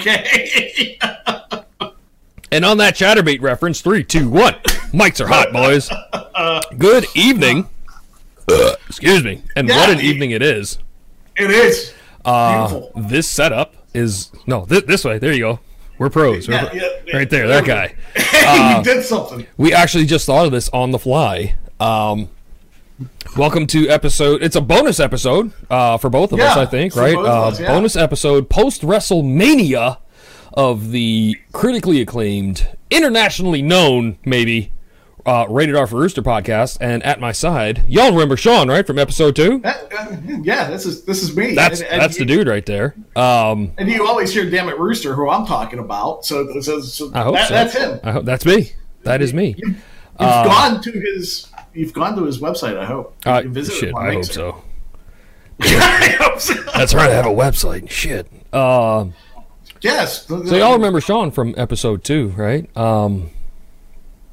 okay? And on that Chatterbait reference, three, two, one. Mics are hot, boys. Good evening. Excuse me. And what an evening it is. it is. Uh, this setup is no th- this way. There you go. We're pros. We're Yeah, pro- yeah, yeah. right there, that guy. Hey, we did something. We actually just thought of this on the fly. Um, welcome to episode. It's a bonus episode uh, for both of us, I think. Right? Uh, us, yeah. Bonus episode post WrestleMania of the critically acclaimed, internationally known, maybe. Uh, Rated R for Rooster podcast, and at my side, y'all remember Sean, right, from episode two? Uh, uh, yeah, this is this is me. That's And- and that's the dude right there. Um, And you always hear "Damn it, Rooster," who I'm talking about. So, so, so I hope that, so. that's him. I hope that's me. That is me. You've Uh, gone to his. You've gone to his website. I hope. You Uh, visit shit, I hope so. I hope so. That's right. I have a website. Shit. Um, Yes. So y'all remember Sean from episode two, right? Um,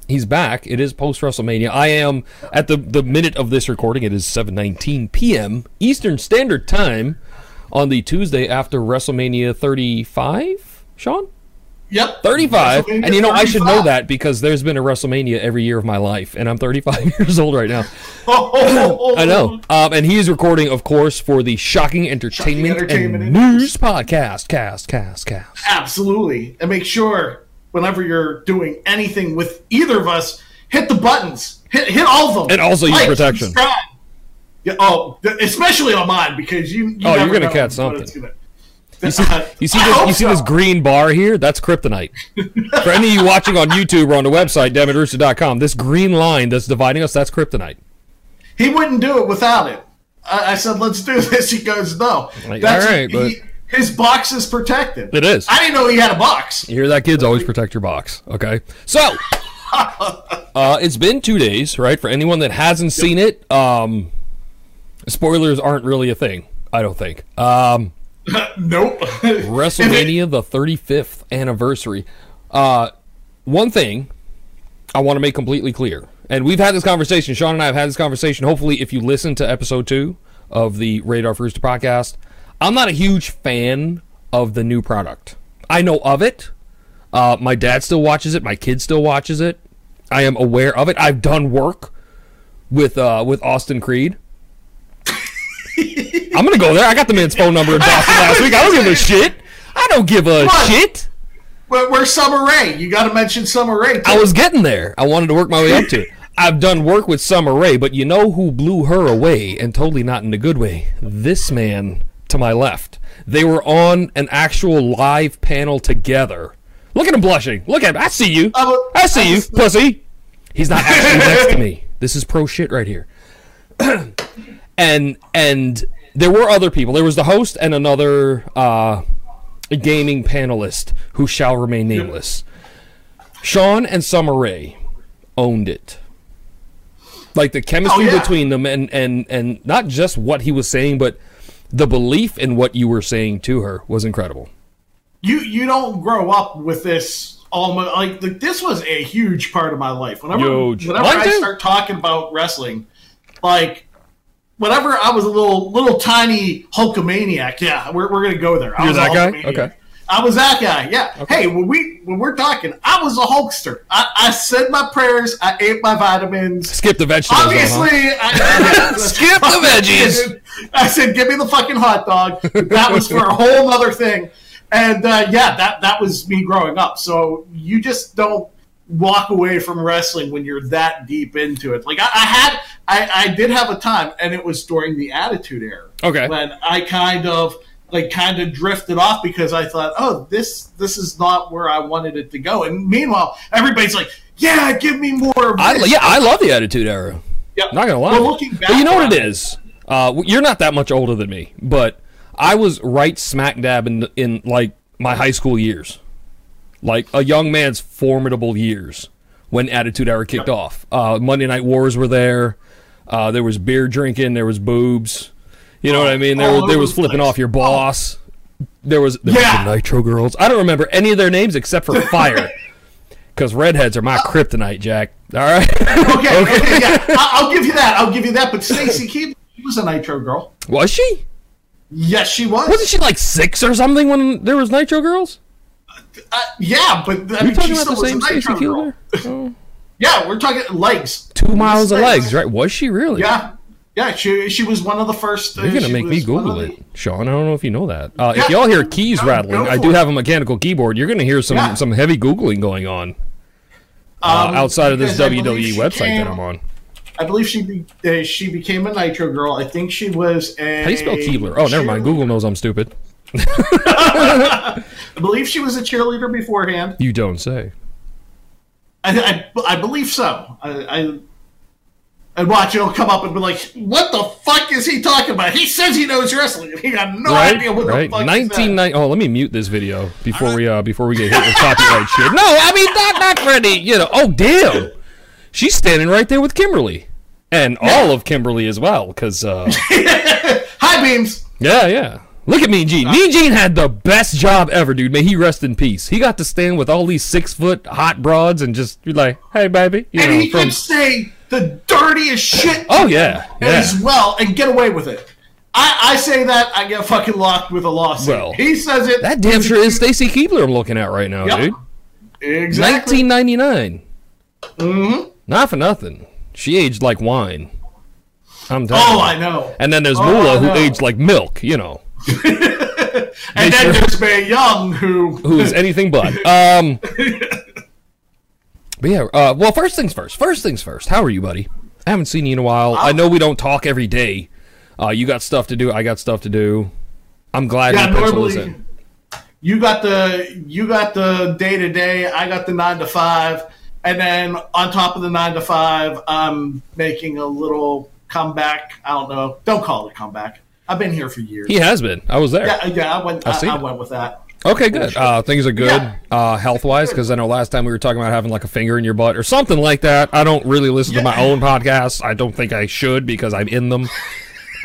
he's back. It is post WrestleMania. I am at the the minute of this recording. It is seven nineteen p.m. Eastern Standard Time on the Tuesday after WrestleMania thirty five. Sean. Yep. 35 and you know i should know that because there's been a wrestlemania every year of my life and i'm 35 years old right now Oh, i know um, and he is recording of course for the shocking entertainment, Entertainment and and news podcast cast cast cast Absolutely. And make sure whenever you're doing anything with either of us, hit the buttons. Hit hit all of them. And also use protection. subscribe. Yeah, oh, especially on mine because you. you Oh, you're gonna catch what it's something. You see, you see this? You see so. this green bar here? That's kryptonite. For any of you watching on YouTube or on the website, dammit.rooster.com, this green line that's dividing us, that's kryptonite. He wouldn't do it without it. I, I said, "Let's do this." He goes, "No." Like, all right, but- he- his box is protected. It is. I didn't know he had a box. You hear that, kids? Always protect your box. Okay. So, uh, it's been two days, right? For anyone that hasn't seen it, um, spoilers aren't really a thing. I don't think. Um, nope. WrestleMania, the 35th anniversary. Uh, one thing I want to make completely clear, and we've had this conversation. Sean and I have had this conversation. Hopefully, if you listen to episode two of the Rated R Rooster podcast, I'm not a huge fan of the new product. I know of it. Uh, my dad still watches it. My kid still watches it. I am aware of it. I've done work with uh, with Austin Creed. I'm gonna go there. I got the man's phone number in Boston last week. I don't give a shit. I don't give a Come on. shit. But where's Summer Rae? You got to mention Summer Rae. Too. I was getting there. I wanted to work my way up to it. I've done work with Summer Rae, but you know who blew her away, and totally not in a good way? This man to my left. They were on an actual live panel together. Look at him blushing. Look at him. I see you. I was- I see you, was- pussy. He's not actually next to me. This is pro shit right here. and and there were other people. There was the host and another uh, gaming panelist who shall remain nameless. Sean and Summer Rae owned it. Like the chemistry Oh, yeah. between them and, and and not just what he was saying, but the belief in what you were saying to her was incredible. you you don't grow up with this almost like, this was a huge part of my life. Whenever Huge. whenever Mine I too. start talking about wrestling, like whenever I was a little little tiny Hulkamaniac, yeah, we're, we're gonna go there. I You're was that guy? Okay. I was that guy, yeah. Hey, when we when we're talking, I was a Hulkster. I, I said my prayers. I ate my vitamins. Skip the vegetables. though, huh? Obviously, I, Skip the veggies. I said, "Give me the fucking hot dog." That was for a whole other thing, and uh, yeah, that that was me growing up. So you just don't walk away from wrestling when you're that deep into it. Like I, I had, I, I did have a time, and it was during the Attitude Era. Okay. when I kind of like kind of drifted off because I thought, oh, this this is not where I wanted it to go. And meanwhile, everybody's like, "Yeah, give me more." Of I, yeah, I love the Attitude Era. Yep. Not gonna lie. Well, looking back but you know what it is. Uh, you're not that much older than me, but I was right smack dab in in like my high school years, like a young man's formidable years when Attitude Era kicked off. Uh, Monday Night Wars were there. Uh, there was beer drinking. There was boobs. You know what I mean? There, was there was flipping place. off your boss. There was, there Yeah. was the Nitro Girls. I don't remember any of their names except for Fire. Because redheads are my kryptonite, Jack. All right. okay, okay, yeah, I- I'll give you that. I'll give you that. But Stacy Keibler, she was a Nitro girl. Was she? Yes, she was. Wasn't she like six or something when there was Nitro Girls? Uh, yeah, but I Are you mean, talking about the same Stacy. Keeler? Yeah, we're talking legs. Two miles of legs, right? Was she really? Yeah, yeah. She she was one of the first. uh, You're gonna make me Google it, the- Sean. I don't know if you know that. Uh, if y'all hear keys Go- rattling, I do it. have a mechanical keyboard. You're gonna hear some Yeah. some heavy googling going on uh, Um, outside of this because I believe WWE website came- that I'm on. I believe she be, uh, she became a Nitro girl. I think she was a. How do you spell Keibler? Oh, never mind. Google knows I'm stupid. I believe she was a cheerleader beforehand. You don't say. I, I, I believe so. I, I and watch it'll come up and be like, "What the fuck is he talking about? He says he knows wrestling, and he got no right, idea what right. the fuck." Nineteen is. Oh, let me mute this video before we uh before we get hit with copyright shit. No, I mean not not Freddie. You know. Oh damn, she's standing right there with Kimberly, and all of Kimberly as well. Because uh. High beams. yeah, yeah. Look at Mean Gene. Mean Gene had the best job ever, dude. May he rest in peace. He got to stand with all these six foot hot broads and just be like, "Hey, baby," you And know, he from could say the dirtiest shit oh yeah, yeah. as well and get away with it. I, I say that, I get fucking locked with a lawsuit. Well, he says it. That damn sure is Stacy Keibler I'm looking at right now, Yep. dude. Exactly. 1999. Mm-hmm. Not for nothing. She aged like wine. I'm telling Oh, you. I know. And then there's Oh, I who aged like milk, you know, And then sure- there's Mae Young, who. who's anything but. Um, but yeah, uh, well, first things first. First things first. How are you, buddy? I haven't seen you in a while. I know we don't talk every day. Uh, you got stuff to do. I got stuff to do. I'm glad Yeah, you penciled this in. you got the you got the day to day. I got the nine to five, and then on top of the nine to five, I'm making a little comeback. I don't know. Don't call it a comeback. I've been here for years. He has been. I was there. yeah, yeah. I went. I, I went with that. Okay, good. Uh, things are good Yeah. uh, health wise because I know last time we were talking about having like a finger in your butt or something like that. I don't really listen to my own podcasts. I don't think I should because I'm in them.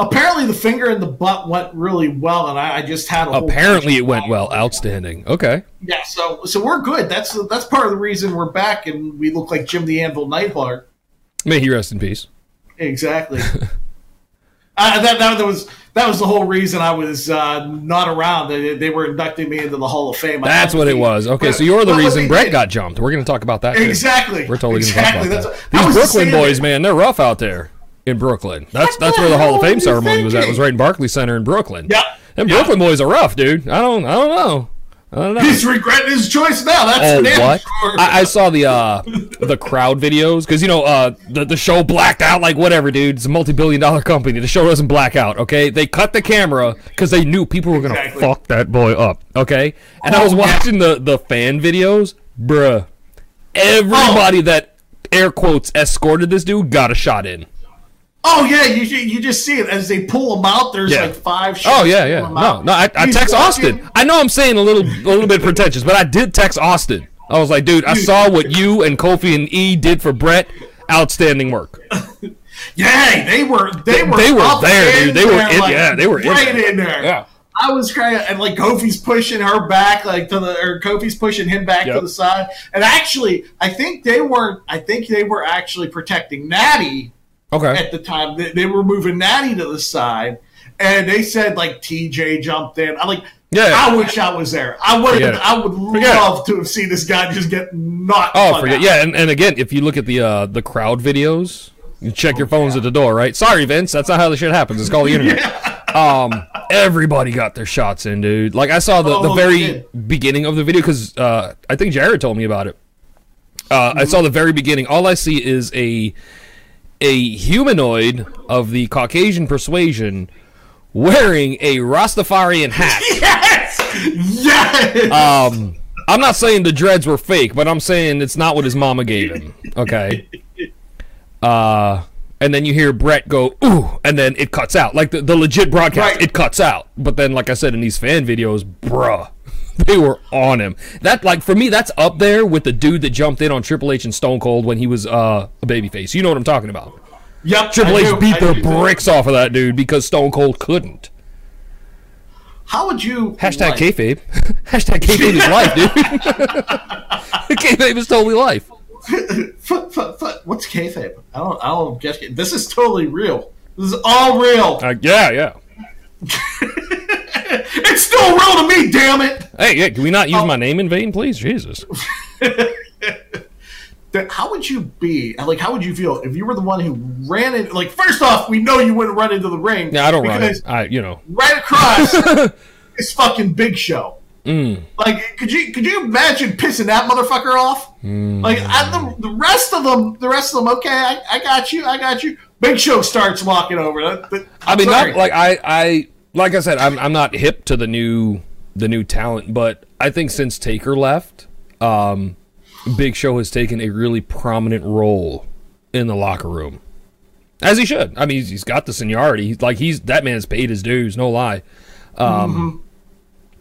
Apparently, the finger in the butt went really well, and I, I just had a Apparently, it went well. Outstanding. Okay. Yeah, so so we're good. That's that's part of the reason we're back, and we look like Jim the Anvil Neidhart. May he rest in peace. Exactly. uh, that, that was that was the whole reason I was uh, not around. They, they were inducting me into the Hall of Fame. I That's what it was. Okay, so you're the what reason Bret did- got jumped. We're going to talk about that. too. Exactly. We're totally going to talk about That's that. These Brooklyn boys, man, they're rough out there in Brooklyn. That's that's where the Hall of Fame ceremony was at. It was right in Barclays Center in Brooklyn. Yeah. Yeah. Brooklyn boys are rough, dude. I don't I don't know. I don't know. He's regretting his choice now. That's Oh damn what? sure. I, I saw the uh the crowd videos because you know uh the the show blacked out like whatever, dude. It's a multi billion dollar company. The show doesn't black out. Okay, they cut the camera because they knew people were gonna Exactly. fuck that boy up. Okay, and I was Oh, yeah. watching the the fan videos, bruh. Everybody that air quotes escorted this dude got a shot in. Oh yeah, you you just see it as they pull them out. There's Yeah. like five. Oh, shots Oh yeah, yeah. No, no. I, I text walking- Austin. I know I'm saying a little, a little bit pretentious, but I did text Austin. I was like, dude, I saw what you and Kofi and E did for Bret. Outstanding work. Yeah, they were they were they were there, dude. They were in- like, yeah, they were in right there. in there. Yeah. I was crying, and like Kofi's pushing her back, like to the, or Kofi's pushing him back Yep. to the side. And actually, I think they weren't. I think they were actually protecting Natty Okay. at the time. They, they were moving Natty to the side, and they said like TJ jumped in. I like. Yeah. I wish I was there. I would. I would Forget it. love to have seen this guy just get knocked. Oh, forget. out. Yeah, and, and again, if you look at the uh, the crowd videos, you check your phones at the door, right? Sorry, Vince, that's not how the shit happens. It's called the internet. Um, everybody got their shots in, dude. Like I saw the, the Oh, very they beginning of the video because uh, I think Jared told me about it. Uh, I saw the very beginning. All I see is a a humanoid of the Caucasian persuasion wearing a Rastafarian hat. Yes. Yes. Um, I'm not saying the dreads were fake, but I'm saying it's not what his mama gave him. Okay. Uh, and then you hear Bret go ooh, and then it cuts out like the, the legit broadcast. Right. It cuts out, but then like I said in these fan videos, bruh, they were on him. That like for me, that's up there with the dude that jumped in on Triple H and Stone Cold when he was uh, a babyface. You know what I'm talking about? yep. Triple I H do, beat I the bricks off of that dude because Stone Cold couldn't. How would you Hashtag like- kayfabe. Hashtag kayfabe is life, dude. kayfabe is totally life. What's kayfabe? I don't. I don't get. This is totally real. This is all real. Uh, yeah, yeah. It's still real to me, damn it. Hey, yeah, can we not use Oh. my name in vain, please? Jesus. That- How would you be? Like, how would you feel if you were the one who ran in? Like, first off, we know you wouldn't run into the ring. Yeah, I don't run. I, you know. right across is fucking Big Show. Mm. Like, could you could you imagine pissing that motherfucker off? Mm. Like, I, the, the rest of them, the rest of them, okay, I, I got you, I got you. Big Show starts walking over. But, I mean, sorry. not like I, I, like I said, I'm, I'm not hip to the new, the new talent, but I think since Taker left, um, Big Show has taken a really prominent role in the locker room, as he should. I mean, he's, he's got the seniority. He's like he's that man's paid his dues, no lie. Um,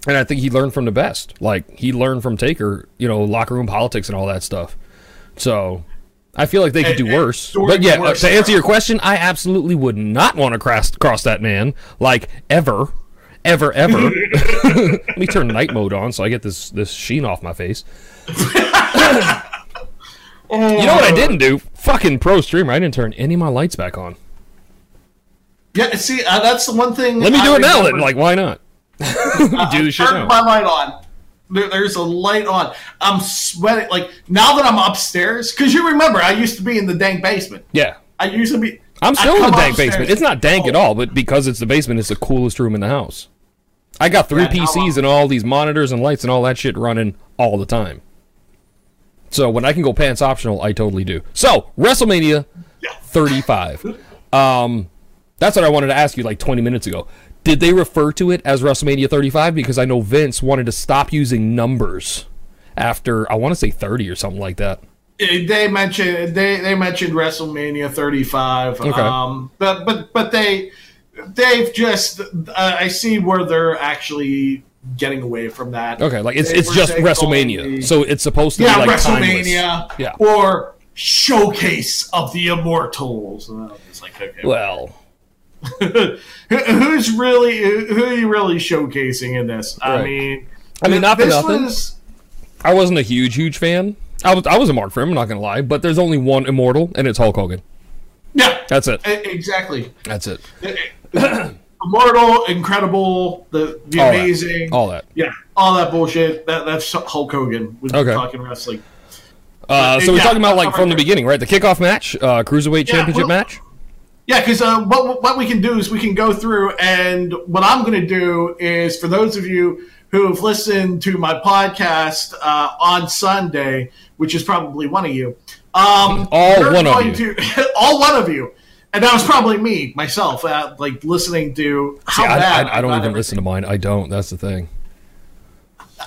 and I think he learned from the best. Like he learned from Taker, you know, locker room politics and all that stuff. So. I feel like they could do and worse. But yeah, uh, worst to answer your question, I absolutely would not want to cross cross that man like ever, ever, ever. Let me turn night mode on so I get this this sheen off my face. You know what I didn't do? Fucking pro streamer. I didn't turn any of my lights back on. Yeah, see, uh, that's the one thing. Let me I do it now. Then, like, why not? Do this shit Turn my light on. There, there's a light on. I'm sweating. Like now that I'm upstairs, because you remember I used to be in the dank basement. Yeah, I used to be. I'm still in the dank upstairs- basement. It's not dank at all, but because it's the basement, it's the coolest room in the house. I got three Yeah, PCs and all these monitors and lights and all that shit running all the time. So when I can go pants optional, I totally do. So WrestleMania Yeah. 35. Um, that's what I wanted to ask you like 20 minutes ago. Did they refer to it as WrestleMania 35? Because I know Vince wanted to stop using numbers after I want to say 30 or something like that. They mentioned they, they mentioned WrestleMania 35. Okay. Um, but but but they they've just uh, I see where they're actually getting away from that. Okay, like it's They it's just WrestleMania, the- so it's supposed to yeah, be like WrestleMania. timeless. Yeah. Or showcase of the immortals. And I was like, okay. Well, who's really who are you really showcasing in this? I mean, I mean, not for nothing. was- I wasn't a huge huge fan. I was I was a mark for him. I'm not gonna lie, but there's only one immortal, and it's Hulk Hogan. yeah, That's it. exactly. That's it. Immortal, incredible, the the All that. amazing, All that. yeah, all that bullshit. That that's Hulk Hogan with Okay. talking wrestling. Uh, so we're talking about like from the beginning, right? The kickoff match, uh, cruiserweight Yeah, championship well- match. Yeah, because uh, what what we can do is we can go through, and what I'm going to do is for those of you who have listened to my podcast uh, on Sunday, which is probably one of you, um, All one of you. to- all one of you, and that was probably me myself, uh, like listening to how See, I, bad I, I don't even everything. listen to mine. I don't. That's the thing.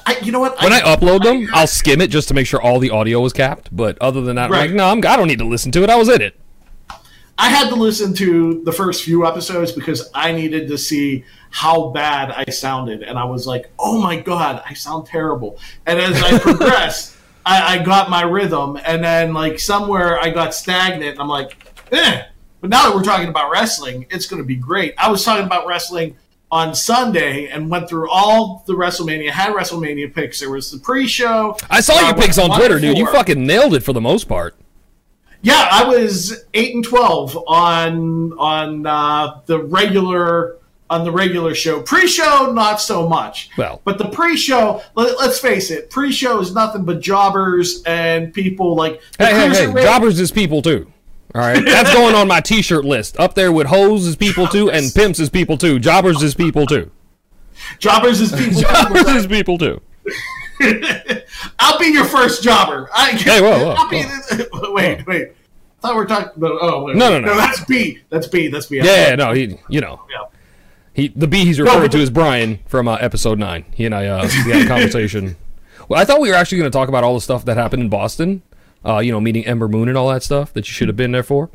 I, you know what? When I upload them, I'll skim it just to make sure all the audio was capped. But other than that, I'm Right. like, no, I'm, I don't need to listen to it. I was in it. I had to listen to the first few episodes because I needed to see how bad I sounded, and I was like, "Oh my god, I sound terrible." And as I progressed, I, I got my rhythm, and then like somewhere I got stagnant. And I'm like, "Eh." But now that we're talking about wrestling, it's going to be great. I was talking about wrestling on Sunday and went through all the WrestleMania, had WrestleMania picks. There was the pre-show. I saw your picks on Twitter, dude. You fucking nailed it for the most part. Yeah, I was eight and twelve on on uh, the regular on the regular show. Pre-show, not so much. Well. but the pre-show, let, us face it, pre-show is nothing but jobbers and people like. Hey, hey, hey! Jobbers is people too. All right, that's going on my T-shirt list. Up there with hoes is people too, and pimps is people too. Jobbers is people too. Jobbers is people. Jobbers is people too. I'll be your first jobber. I, Hey, whoa, whoa, I'll be, wait, wait. Thought we were talking about. Oh, wait, No, wait. no, no. That's B. That's B. That's B. Yeah, no, he, you know, Yeah. he the B he's referring but to is Brian from uh, episode nine. He and I, uh, we had a conversation. Well, I thought we were actually going to talk about all the stuff that happened in Boston. Uh, you know, meeting Ember Moon and all that stuff that you should have been there for.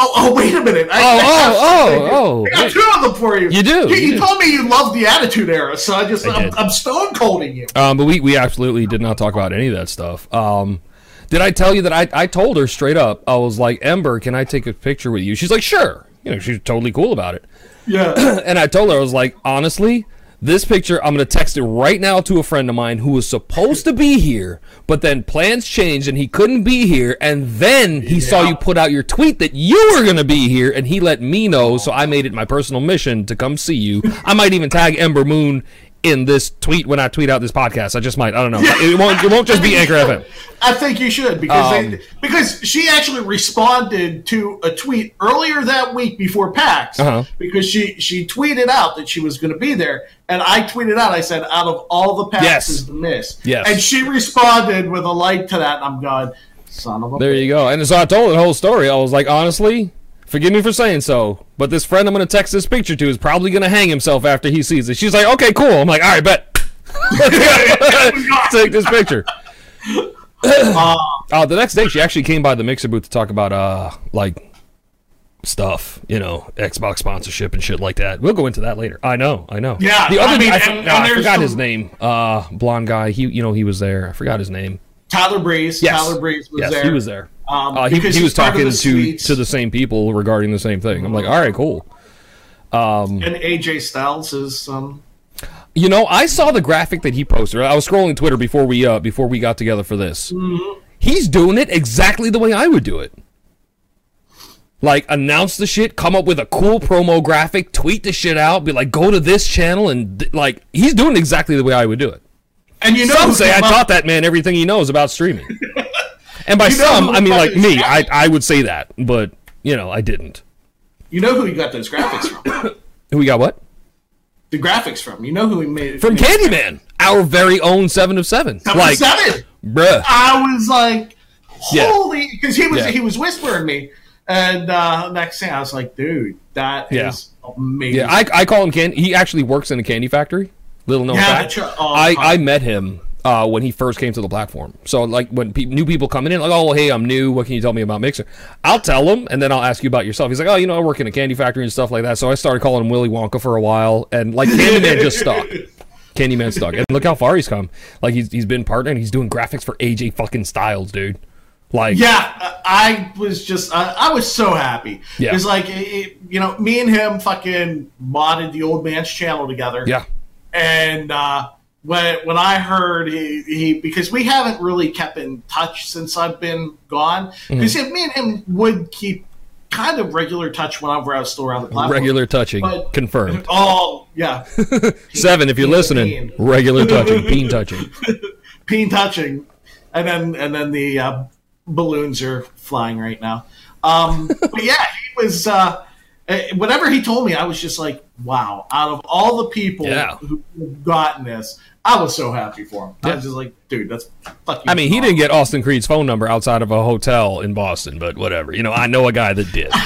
Oh, oh, wait a minute. I, Oh, I have oh, oh, I got two of them for you. You do, You, you you do. told me you loved the Attitude Era, so I just, I I'm. I'm stone colding you. Um, but we, we absolutely did not talk about any of that stuff. Um, did I tell you that I, I told her straight up? I was like, Ember, can I take a picture with you? She's like, sure. You know, she's totally cool about it. Yeah. And I told her, I was like, honestly, This picture, I'm going to text it right now to a friend of mine who was supposed to be here, but then plans changed and he couldn't be here. And then he saw you put out your tweet that you were going to be here, and he let me know. So I made it my personal mission to come see you. I might even tag Ember Moon in this tweet when I tweet out this podcast. I just might. I don't know. It won't. It won't just be Anchor FM. I think you should because Um, they, because she actually responded to a tweet earlier that week before PAX Uh-huh. because she she tweeted out that she was going to be there, and I tweeted out I said out of all the PAXs Yes. to miss, Yes. and she responded with a like to that, and I'm going, son of a. There you go. And so I told the whole story. I was like, honestly, forgive me for saying so, but this friend I'm going to text this picture to is probably going to hang himself after he sees it. She's like, okay, cool. I'm like, all right, bet. Take this picture. Uh, the next day, she actually came by the mixer booth to talk about, uh, like, stuff, you know, Xbox sponsorship and shit like that. We'll go into that later. I know, I know. Yeah, the other, I I, mean, I, and- I there's forgot his name. Uh, blonde guy. He, you know, he was there. I forgot his name. Tyler Breeze. Yes, Tyler Breeze was yes, there. he was there. Um, Uh, he, he was talking to to the same people regarding the same thing. I'm like, all right, cool. and AJ Styles is um. You know, I saw the graphic that he posted. I was scrolling Twitter before we uh before we got together for this. Mm-hmm. He's doing it exactly the way I would do it. Like announce the shit, come up with a cool promo graphic, tweet the shit out, be like, go to this channel, and like he's doing exactly the way I would do it. And you know, Some say I taught that man everything he knows about streaming. and by You know some, I mean like me. I? I would say that, but you know, I didn't. You know who he got those graphics from? Who we got? What the graphics from. You know who he made it from made- Candyman? Our very own seven of seven. Number Like, seven. bruh. I was like, holy, because he was Yeah. he was whispering me, and uh, next thing I was like, dude, that is Yeah. amazing. Yeah, I, I call him Candy. He actually works in a candy factory. Little known Yeah, fact. tr- oh, I. I met him uh, when he first came to the platform. So like when pe- new people coming in, like, oh hey, I'm new. What can you tell me about Mixer? I'll tell him, and then I'll ask you about yourself. He's like, oh, you know, I work in a candy factory and stuff like that. So I started calling him Willy Wonka for a while, and like Candyman just stuck. Candyman stuck, and look how far he's come. Like he's he's been partnering. He's doing graphics for AJ fucking Styles, dude. Like yeah, I was just I, I was so happy. Yeah. It's like it- you know, me and him fucking modded the old man's channel together. yeah, and uh, when when I heard he, he because we haven't really kept in touch since I've been gone because me and him would keep kind of regular touch whenever I was still around the platform. regular touching But- confirmed. Oh yeah, Seven, if you're listening, peen. regular touching, peen touching. peen touching, and then and then the uh, balloons are flying right now. Um, but yeah, he was. Uh, eh, whatever he told me, I was just like, wow. Out of all the people Yeah. who've gotten this, I was so happy for him. I was just like, dude, that's fucking. I mean, he didn't get Austin Creed's phone number outside of a hotel in Boston, but whatever. You know, I know a guy that did.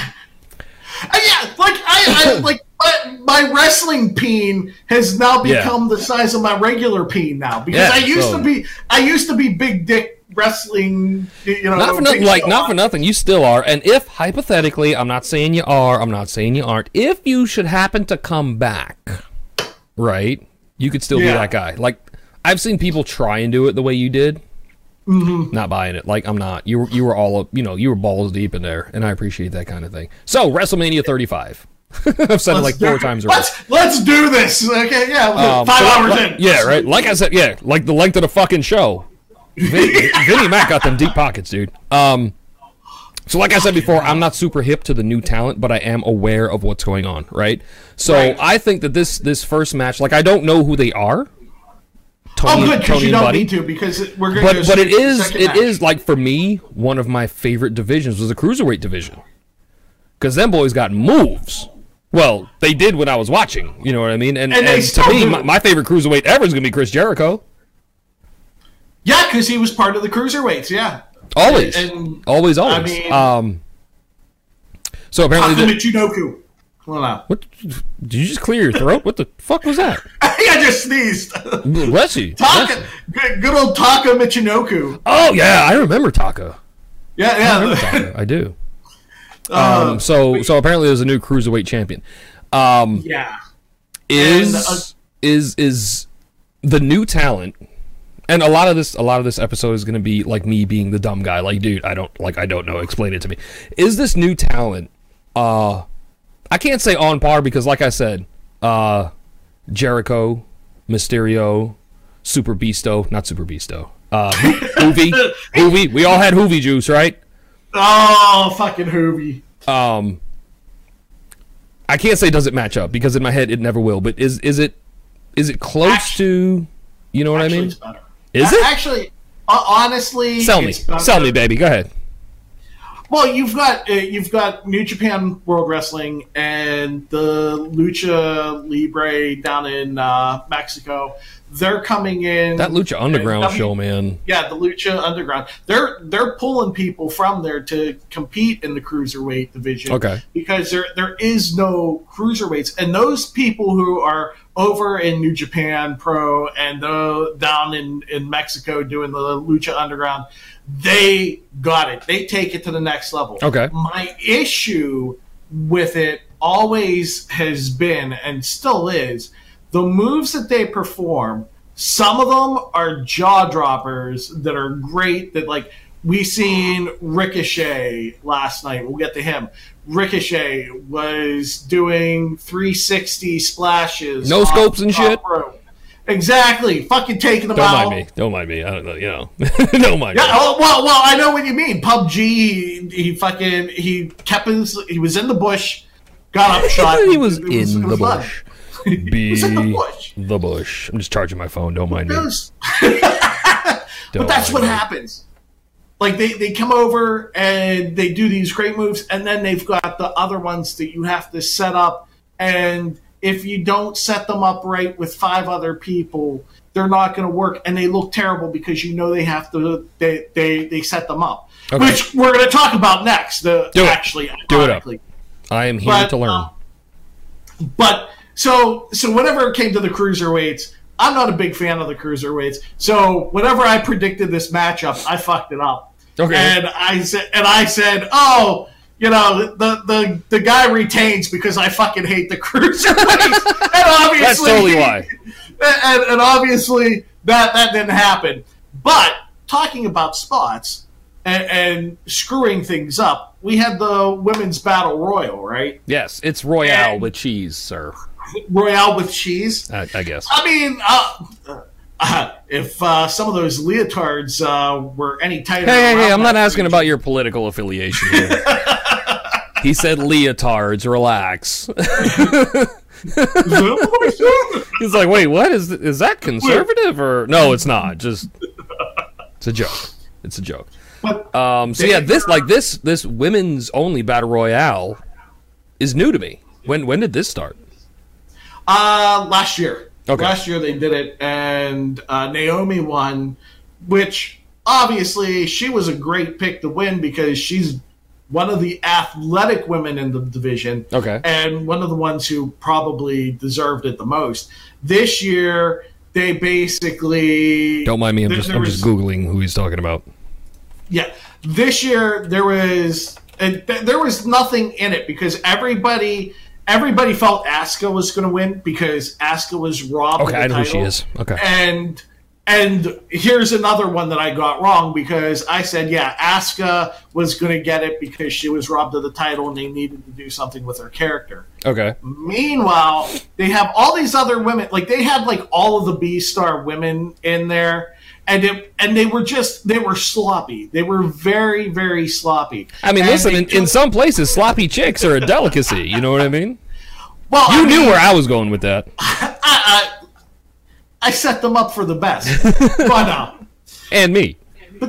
Uh, yeah, like I, I like my, my wrestling peen has now Yeah. become the size of my regular peen now because Yeah, I used so- to be I used to be big dick wrestling. You know, Not for nothing. Like not for nothing. You still are. And if hypothetically, I'm not saying you are. I'm not saying you aren't. If you should happen to come back, right? You could still be that guy. Like I've seen people try and do it the way you did. Mm-hmm. Not buying it. Like I'm not. You were you were all up. You know you were balls deep in there, and I appreciate that kind of thing. So WrestleMania 35. I've said it like four times already. Let's let's do this. Okay, yeah, Um, five so hours like- in. Yeah, right. Like I said, yeah, like the length of the fucking show. Vinny, Vinny Mac got them deep pockets, dude. Um, so like I said before, I'm not super hip to the new talent, but I am aware of what's going on, right? So Right. I think that this this first match, like I don't know who they are. Tony, Oh, good, because you don't Buddy. need to because we're going But to. but it is it is like for me one of my favorite divisions was the cruiserweight division because them boys got moves. Well, they did when I was watching. You know what I mean? And, And and to me, my, my favorite cruiserweight ever is gonna be Chris Jericho. Yeah, because he was part of the cruiserweights. Yeah, Always, And- always, always. I mean- um. So apparently, Taka the, Michinoku. Well, no. what did you just clear your throat? What the fuck was that? I just sneezed. Bless you. Bless you. good, good old Taka Michinoku. Oh yeah, I remember Taka. Yeah, I remember yeah. Taka. I do. Uh, Um. So so apparently, there's a new cruiserweight champion. Um. yeah. is And, uh, is is the new talent and a lot of this a lot of this episode is going to be like me being the dumb guy like dude i don't like i don't know explain it to me is this new talent uh i can't say on par because like i said uh jericho Mysterio, Super Beasto, not Super Beasto. Uh, Juvi, Juvi. We all had Juvi juice, right? Oh, fucking Juvi. Um, I can't say does it match up because in my head it never will. But is is it is it close Actually- to? You know what Actually, I mean? Is it? Actually, uh, honestly, Sell me, sell me, baby. Go ahead. Well, you've got uh, you've got New Japan World Wrestling and the Lucha Libre down in uh, Mexico. They're coming in. That Lucha Underground W- show, man. Yeah, the Lucha Underground. They're they're pulling people from there to compete in the cruiserweight division. Okay. Because there there is no cruiserweights, and those people who are over in New Japan Pro and down in in Mexico doing the Lucha Underground, they got it. They take it to the next level. Okay. My issue with it always has been and still is the moves that they perform. Some of them are jaw droppers that are great. That like we seen Ricochet last night. We'll get to him. Ricochet was doing 360 splashes, No scopes and shit? Exactly, fucking taking them Don't out. mind me. Don't mind me. I don't know. You know. don't mind Yeah, me. oh, well, well, I know what you mean. PUBG, he, he fucking he kept his he was in the bush, got up shot. he was in it the bush. Be the bush. the bush. I'm just charging my phone. Don't mind me. Don't but that's what me. happens. Like they, they come over and they do these great moves, and then they've got the other ones that you have to set up. And if you don't set them up right with five other people, they're not going to work, and they look terrible because you know they have to they they, they set them up, Okay. which we're going to talk about next. The Do it. actually Do it up. I am here But, to learn. um, But so so whenever it came to the cruiserweights, I'm not a big fan of the cruiserweights. So whenever I predicted this matchup, I fucked it up. Okay. And I said and I said, oh. You know the, the the guy retains because I fucking hate the cruiserweights, and obviously That's totally why. and, and obviously that that didn't happen. But talking about spots and, and screwing things up, we had the women's battle royal, right? Yes, it's Royale And- with cheese, sir. Royale with cheese. I, I guess. I mean, uh, uh, if uh, some of those leotards uh, were any tighter, Hey, hey, hey! I'm not asking region- about your political affiliation here. he said leotards. Relax. He's like, wait, what is is that conservative or no? It's not. Just it's a joke. It's a joke. Um, so yeah, this like this this women's only battle royale is new to me. When when did this start? Uh, last year. Okay. Last year they did it, and uh, Naomi won, which obviously she was a great pick to win because she's one of the athletic women in the division. Okay. And one of the ones who probably deserved it the most. This year, they basically. Don't mind me. I'm there- just there I'm just googling who he's talking about. Yeah, this year there was th- there was nothing in it because everybody everybody felt Asuka was going to win because Asuka was robbed. of Okay, the I know who she is. Okay. and and here's another one that I got wrong because I said yeah, Asuka was going to get it because she was robbed of the title and they needed to do something with her character. Okay. Meanwhile, they have all these other women. Like they had like all of the B star women in there, and it, and they were just they were sloppy. They were very very sloppy. I mean, And listen. In, in some places, sloppy chicks are a delicacy. You know what I mean? well, You I knew mean, where I was going with that. I, I, I set them up for the best. but uh, And me.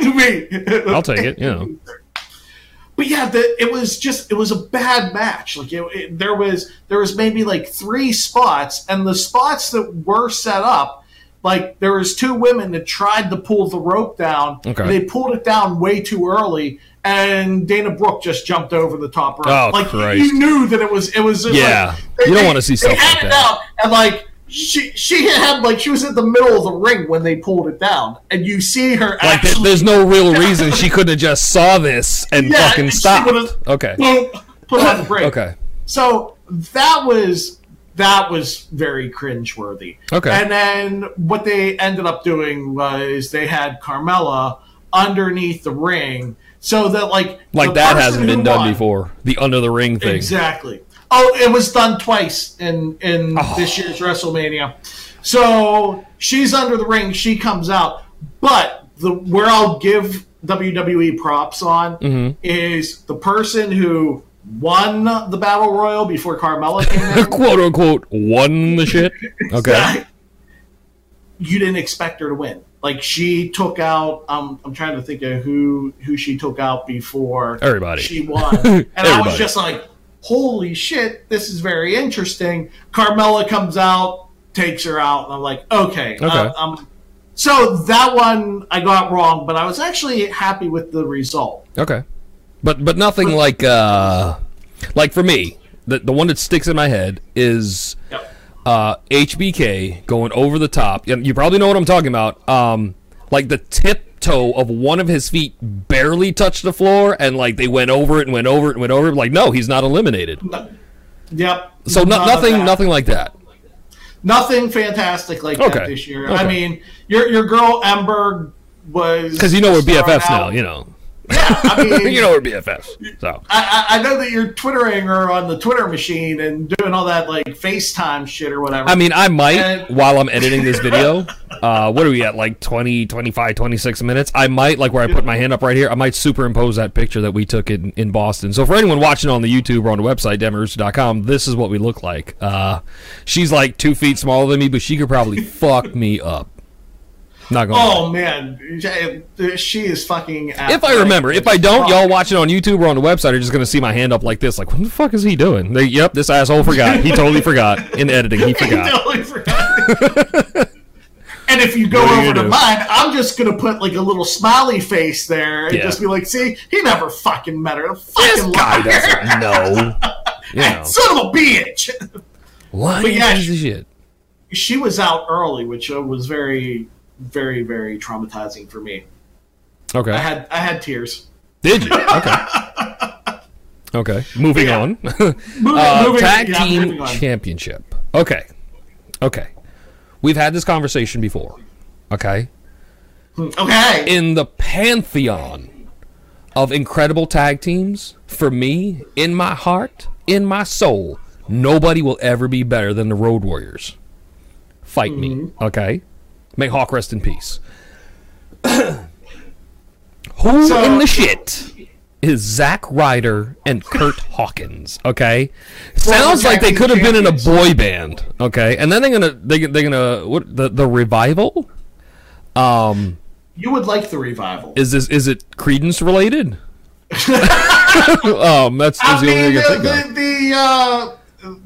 And me, I'll take it. You know. But yeah, the, it was just it was a bad match. Like it, it, there was there was maybe like three spots, and the spots that were set up, like there was two women that tried to pull the rope down. Okay. and they pulled it down way too early, and Dana Brooke just jumped over the top rope. Oh, like Christ. you knew that it was it was Yeah. like, You don't wanna see they stuff had like it that. out, and like. She she had like she was in the middle of the ring when they pulled it down, and you see her Like, actually there's no real reason she couldn't have just saw this and Yeah, fucking stopped. Okay. boom, put on the break. Okay. So that was that was very cringeworthy. Okay. And then what they ended up doing was they had Carmella underneath the ring, so that like Like that hasn't been done won- before. The under the ring thing. Exactly. Oh, it was done twice in in oh. this year's WrestleMania. So she's under the ring. She comes out, but the where I'll give WWE props on mm-hmm. is the person who won the battle royal before Carmella came in. quote unquote won the shit. Okay. you didn't expect her to win. Like she took out. Um, I'm trying to think of who who she took out before Everybody. she won, and I was just like, "Holy shit, this is very interesting." Carmella comes out, takes her out, and I'm like, "Okay." Okay. Uh, um, so that one I got wrong, but I was actually happy with the result. Okay. But but nothing like uh like for me, the the one that sticks in my head is Yep. uh HBK going over the top. You, probably know what I'm talking about. Um like the tiptoe of one of his feet barely touched the floor and like they went over it and went over it and went over it. Like no, he's not eliminated. Yep. So no, nothing nothing like that. nothing fantastic like Okay. that this year. Okay. I mean, your your girl Ember was Because you know we're BFFs now, you know. Yeah, I mean, you know we're BFFs. So I, I I know that you're twittering her on the Twitter machine and doing all that like FaceTime shit or whatever. I mean, I might, And- while I'm editing this video, uh, what are we at, like 20, 25, 26 minutes? I might, like where I put my hand up right here, I might superimpose that picture that we took in, in Boston. So for anyone watching on the YouTube or on the website, dammitrooster.com, this is what we look like. Uh, she's like two feet smaller than me, but she could probably fuck me up. Not going oh man, she is fucking. If I remember, if I don't, y'all watching on YouTube or on the website are just going to see my hand up like this. Like, what the fuck is he doing? They, yep, this asshole forgot. He totally forgot. In editing, he forgot. totally forgot. and if you go What are you over to do? mine, I'm just gonna put like a little smiley face there and Yeah. just be like, "See, he never fucking met her. The This fucking guy doesn't know. You know. Son of a bitch." Lying But yeah, shit. she was out early, which uh, was very, very, very traumatizing for me. Okay. I had I had tears. Did you? Okay. Okay. Moving Yeah. on. Moving, uh, moving, tag yeah, team on. championship. Okay. Okay. We've had this conversation before. Okay. Okay. In the pantheon of incredible tag teams, for me, in my heart, in my soul, nobody will ever be better than the Road Warriors. Fight me. Mm-hmm. Okay. May Hawk rest in peace. Who So- in the shit is Zack Ryder and Kurt Hawkins? Okay, sounds like they could have been in a boy band. Okay, and then they're gonna they they're gonna what the the revival? Um, you would like the revival. is this is it Creedence related? um, that's, that's the only thing I can the, think of. the, the, uh,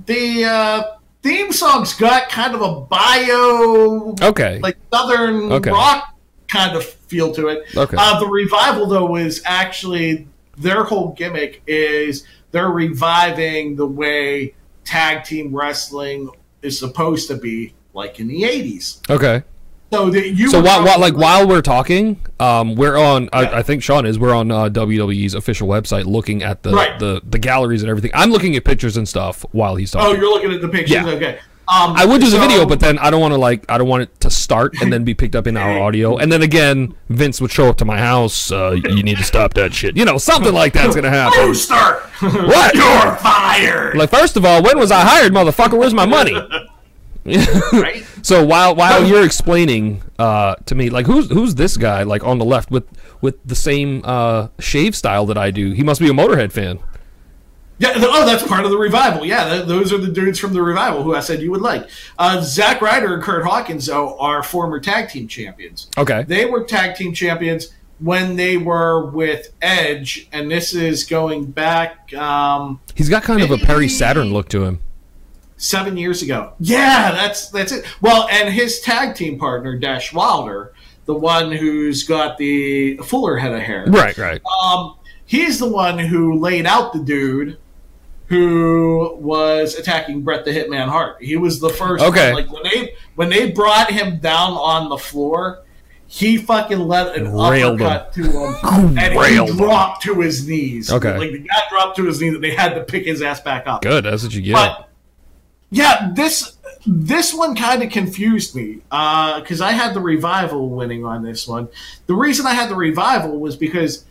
the uh, theme song's got kind of a bio, Okay, like southern Okay. rock kind of feel to it. Okay. Uh, the revival, though, is actually their whole gimmick is they're reviving the way tag team wrestling is supposed to be, like in the '80s. okay. So that you So while, while like while we're talking, um, we're on. Yeah. I, I think Sean is. We're on uh, WWE's official website, looking at the, Right. the the galleries and everything. I'm looking at pictures and stuff while he's talking. oh, you're looking at the pictures. Yeah. Okay. Um, I would do the so- video, but then I don't want to like I don't want it to start and then be picked up in our audio. And then again, Vince would show up to my house. Uh, you need to stop that shit. You know, something like that's gonna happen. Rooster, What? you're fired. Like first of all, when was I hired, motherfucker? Where's my money? right? So while while you're explaining uh, to me, like who's who's this guy like on the left with with the same uh, shave style that I do? He must be a Motorhead fan. Yeah. Oh, that's part of the revival. Yeah, th- those are the dudes from the revival who I said you would like. Uh, Zack Ryder and Kurt Hawkins, though, are former tag team champions. Okay. They were tag team champions when they were with Edge, and this is going back um, He's got kind of a Perry Saturn look to him. Seven years ago. Yeah, that's that's it. Well, and his tag team partner Dash Wilder, the one who's got the fuller head of hair. Right, right. Um, he's the one who laid out the dude who was attacking Bret the Hitman Hart. He was the first. Okay. one. Like when they when they brought him down on the floor, he fucking let an Railed him. uppercut to him, and Railed he him. dropped to his knees. Okay. Like the guy dropped to his knees, and they had to pick his ass back up. Good. That's what you get. But yeah, this this one kind of confused me because I had the revival winning on this one. The reason I had the revival was because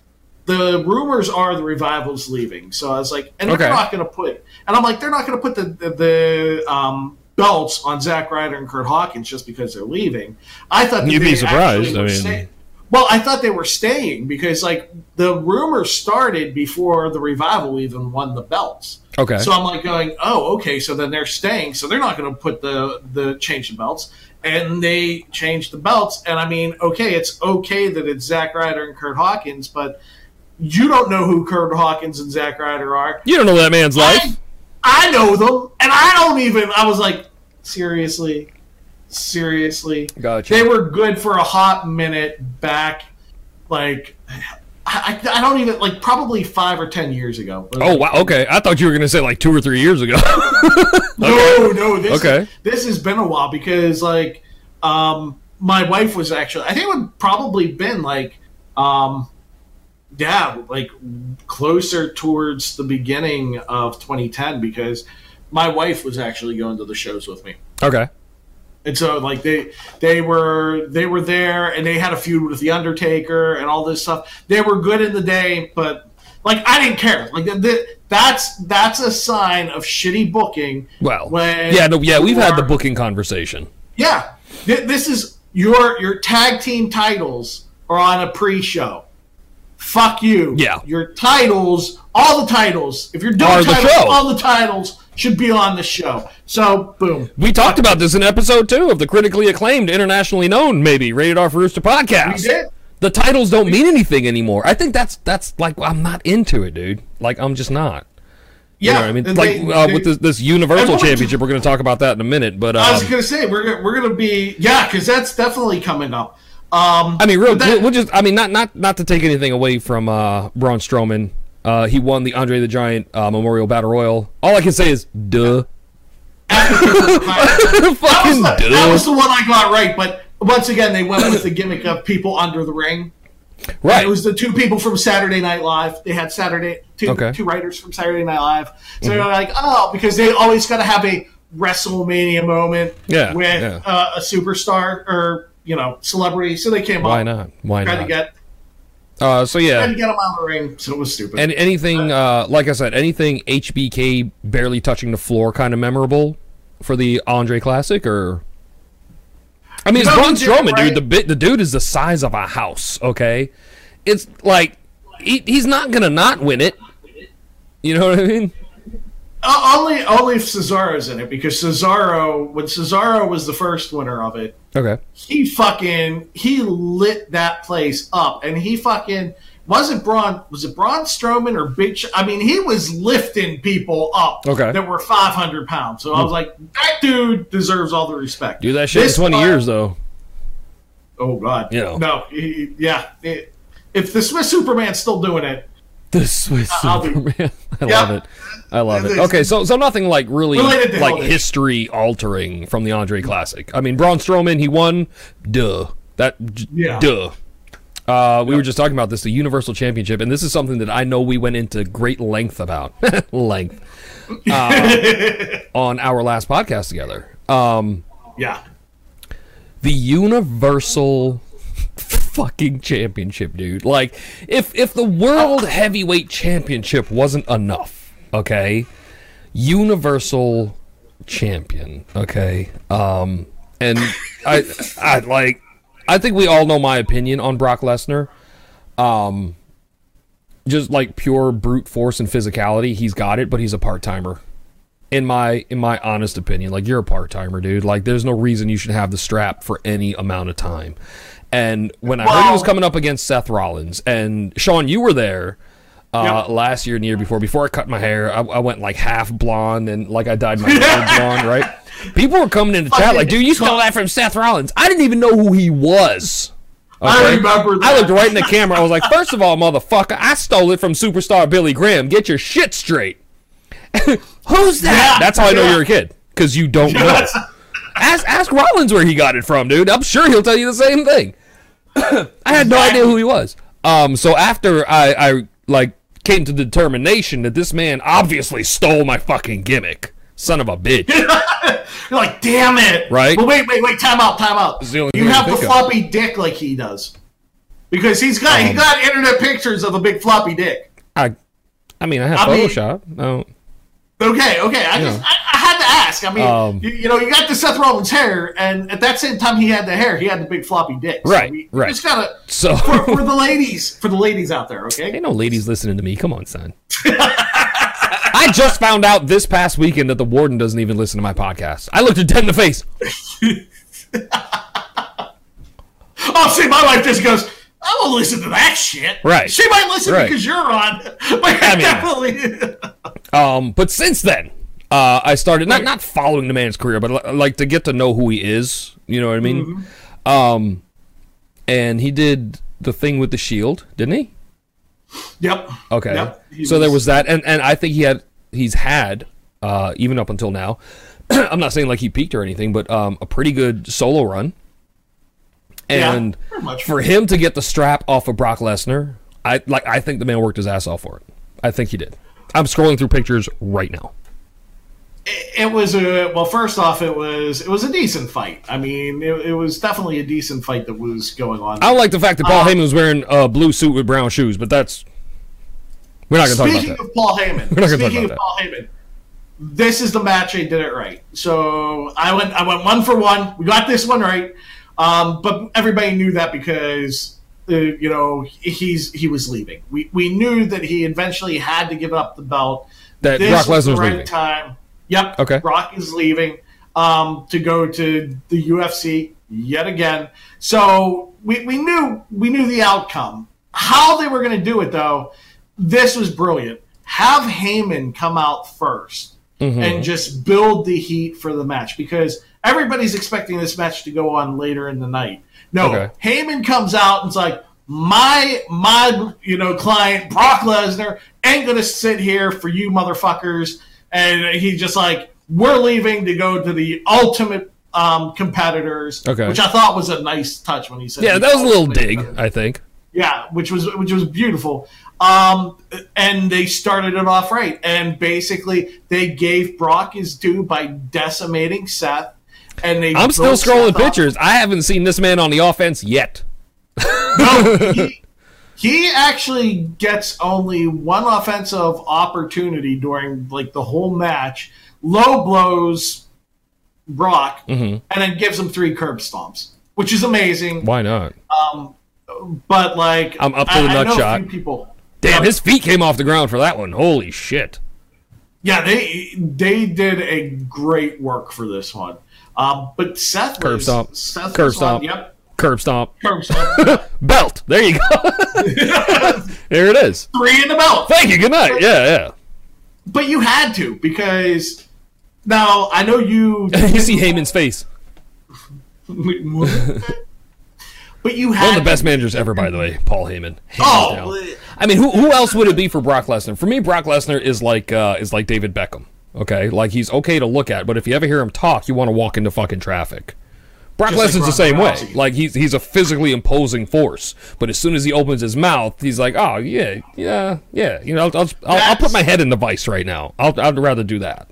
the rumors are the revival's leaving. So I was like, and Okay. they're not going to put, and I'm like, they're not going to put the the, the um, belts on Zack Ryder and Kurt Hawkins just because they're leaving. I thought You'd be surprised, I mean- staying. Well, I thought they were staying because like the rumors started before the revival even won the belts. Okay. So I'm like going, oh, okay. So then they're staying. So they're not going to put the the change the belts, and they changed the belts. And I mean, okay, it's okay that it's Zack Ryder and Kurt Hawkins, but you don't know who Kurt Hawkins and Zack Ryder are. you don't know that man's life. I, I know them, and I don't even. I was like, seriously, seriously. Gotcha. They were good for a hot minute back, like. I, I don't even like probably five or ten years ago. Oh wow. Okay, I thought you were gonna say like two or three years ago. No, no. This Okay. this has been a while because like um my wife was actually I think it would probably been like um yeah, like closer towards the beginning of 2010 because my wife was actually going to the shows with me. okay. And so like they they were they were there and they had a feud with the Undertaker and all this stuff. They were good in the day, but like I didn't care. Like th- th- that's that's a sign of shitty booking. Well. when Yeah. No. Yeah. We've you had the booking conversation. Yeah, Th- this is your your tag team titles are on a pre-show. Fuck you. Yeah. your titles, all the titles. If you're doing Are the titles, show. all the titles should be on the show. So boom. We talked about this in episode two of the critically acclaimed, internationally known, maybe rated R for Rooster podcast. We did. The titles don't mean anything anymore. I think that's that's like I'm not into it, dude. Like I'm just not. You Yeah, know what I mean? Like they- uh, they- with this, this Universal Championship, we're going to talk about that in a minute. But I was um, gonna say we're gonna, we're gonna be yeah because that's definitely coming up. Um, I mean, real. that- we'll, we'll just. I mean, not not not to take anything away from uh, Braun Strowman. Uh, he won the Andre the Giant uh, Memorial Battle Royal. All I can say is, duh. that, was the, duh. that was the one I got right, but once again they went with the gimmick of people under the ring. right. It was the two people from Saturday Night Live. They had Saturday two Okay. Mm-hmm. two writers from Saturday Night Live. So they're like, oh, because they always got to have a WrestleMania moment Yeah, with yeah. Uh, a superstar or you know celebrity. So they came Why up, not? Why tried to not? get Uh, so yeah. to get them on the ring. So it was stupid. And anything, uh, like I said, anything HBK barely touching the floor kind of memorable for the Andre Classic, or I mean, it's Braun Strowman, right? dude. The bit, the dude is the size of a house. Okay, it's like he, he's not gonna not win it. You know what I mean? Uh, only only if Cesaro's in it because Cesaro when Cesaro was the first winner of it, Okay. he fucking he lit that place up and he fucking wasn't Braun was it Braun Strowman or Big Sh- I mean he was lifting people up Okay. That were 500 pounds so I was like that dude deserves all the respect Do that shit This in twenty years though. oh god You know. no he- yeah it- if the Swiss Superman's still doing it The Swiss I'll be- Superman. I Yeah. love it. I love it. Okay, so so nothing like really like history altering from the Andre Classic. I mean, Braun Strowman, he won. Duh. That. Yeah. Duh. Uh, we were just talking about this, the Universal Championship, and this is something that I know we went into great length about, length, uh, on our last podcast together. Um, yeah the Universal fucking championship, dude. Like, if if the World Heavyweight Championship wasn't enough, okay, Universal Champion, okay, um, and I, I like, I think we all know my opinion on Brock Lesnar. Um, just like pure brute force and physicality, he's got it, but he's a part timer in my in my honest opinion like you're a part-timer dude. Like there's no reason you should have the strap for any amount of time. And when i heard he was coming up against seth rollins and sean you were there uh, Yep. last year and year before before i cut my hair I, I went like half blonde and like i dyed my hair blonde right people were coming in the chat like dude you stole that from seth rollins i didn't even know who he was I remember that I looked right in the camera. I was like, first of all, motherfucker, I stole it from superstar Billy Graham. Get your shit straight. Who's that? Yeah, That's how I know yeah. you're a kid. Because you don't know. Ask, ask Rollins where he got it from, dude. I'm sure he'll tell you the same thing. I had no idea who he was. Um, so after I, I like came to the determination that this man obviously stole my fucking gimmick, son of a bitch. You're like, damn it! Right? But wait, wait, wait! Time out! Time out! is the only You have the floppy dick like he does. because he's got he Um, got internet pictures of a big floppy dick. I, I mean, I have I mean- Photoshop. no, Okay, okay. I just I, I had to ask. I mean, Um, you, you know, you got the Seth Rollins hair, and at that same time he had the hair, he had the big floppy dick. So Right, we, right. Just gotta so for, for the ladies, for the ladies out there. Okay. ain't no ladies listening to me. Come on, son. I just found out this past weekend that the warden doesn't even listen to my podcast. I looked her dead in the face. Oh, see, my wife just goes. I won't listen to that shit. Right. She might listen Right. because you're on, but I mean- definitely. Um, but since then, uh, I started not not following the man's career, but like to get to know who he is. You know what I mean? Mm-hmm. Um, and he did the thing with the shield, didn't he? yep. Okay. Yep. So there was that, and and I think he had he's had uh, even up until now. I'm not saying like he peaked or anything, but um, a pretty good solo run. Yeah, And much. for him to get the strap off of Brock Lesnar, I like I think the man worked his ass off for it. I think he did. I'm scrolling through pictures right now. it was a well. First off, it was it was a decent fight. I mean, it, it was definitely a decent fight that was going on. I like the fact that Uh, Paul Heyman was wearing a blue suit with brown shoes, but that's we're not going to talk about that. of Paul Heyman, We're not gonna talk speaking about of Paul Heyman, this is the match I did it right. So I went I went one for one. We got this one right, um, but everybody knew that because uh, you know he's he was leaving. We we knew that he eventually had to give up the belt. That this Brock Lesnar's right leaving. time. Yep. Okay. Brock is leaving um, to go to the UFC yet again. So we, we knew we knew the outcome. How they were going to do it though, this was brilliant. Have Heyman come out 1st Mm-hmm. and just build the heat for the match because everybody's expecting this match to go on later in the night. No, Okay. Heyman comes out and it's like my my you know client Brock Lesnar ain't gonna sit here for you motherfuckers, and he just like we're leaving to go to the ultimate um, competitors, Okay. which I thought was a nice touch when he said Yeah, that was a little dig. I think. Yeah, which was which was beautiful. Um, and they started it off right, and basically they gave Brock his due by decimating Seth. And they I'm still scrolling pictures. I haven't seen this man on the offense yet. No, he, he actually gets only one offensive opportunity during like the whole match. Low blows Brock, Mm-hmm. and then gives him three curb stomps, which is amazing. Why not? But like, I'm up to the I nut shot. People, Damn, his feet came off the ground for that one. Holy shit. Yeah, they they did a great work for this one. Um, but Seth Curb was, stomp. Seth Curb on- stomp. Yep. Curb stomp. Curb stomp. Belt. There you go. there it is. Three in the belt. Thank you. Good night. Yeah, yeah. But you had to because now I know you. you see Heyman's face. but you had One of the best managers ever, by the way, Paul Heyman. Oh, down. I mean, who who else would it be for Brock Lesnar? For me, Brock Lesnar is like uh, is like David Beckham. Okay, like he's okay to look at, but if you ever hear him talk, you want to walk into fucking traffic. Brock Just like Lesnar's the same way. Like he's he's a physically imposing force, but as soon as he opens his mouth, he's like, oh yeah, yeah, yeah. You know, I'll I'll, I'll, I'll put my head in the vice right now. I'll I'd rather do that.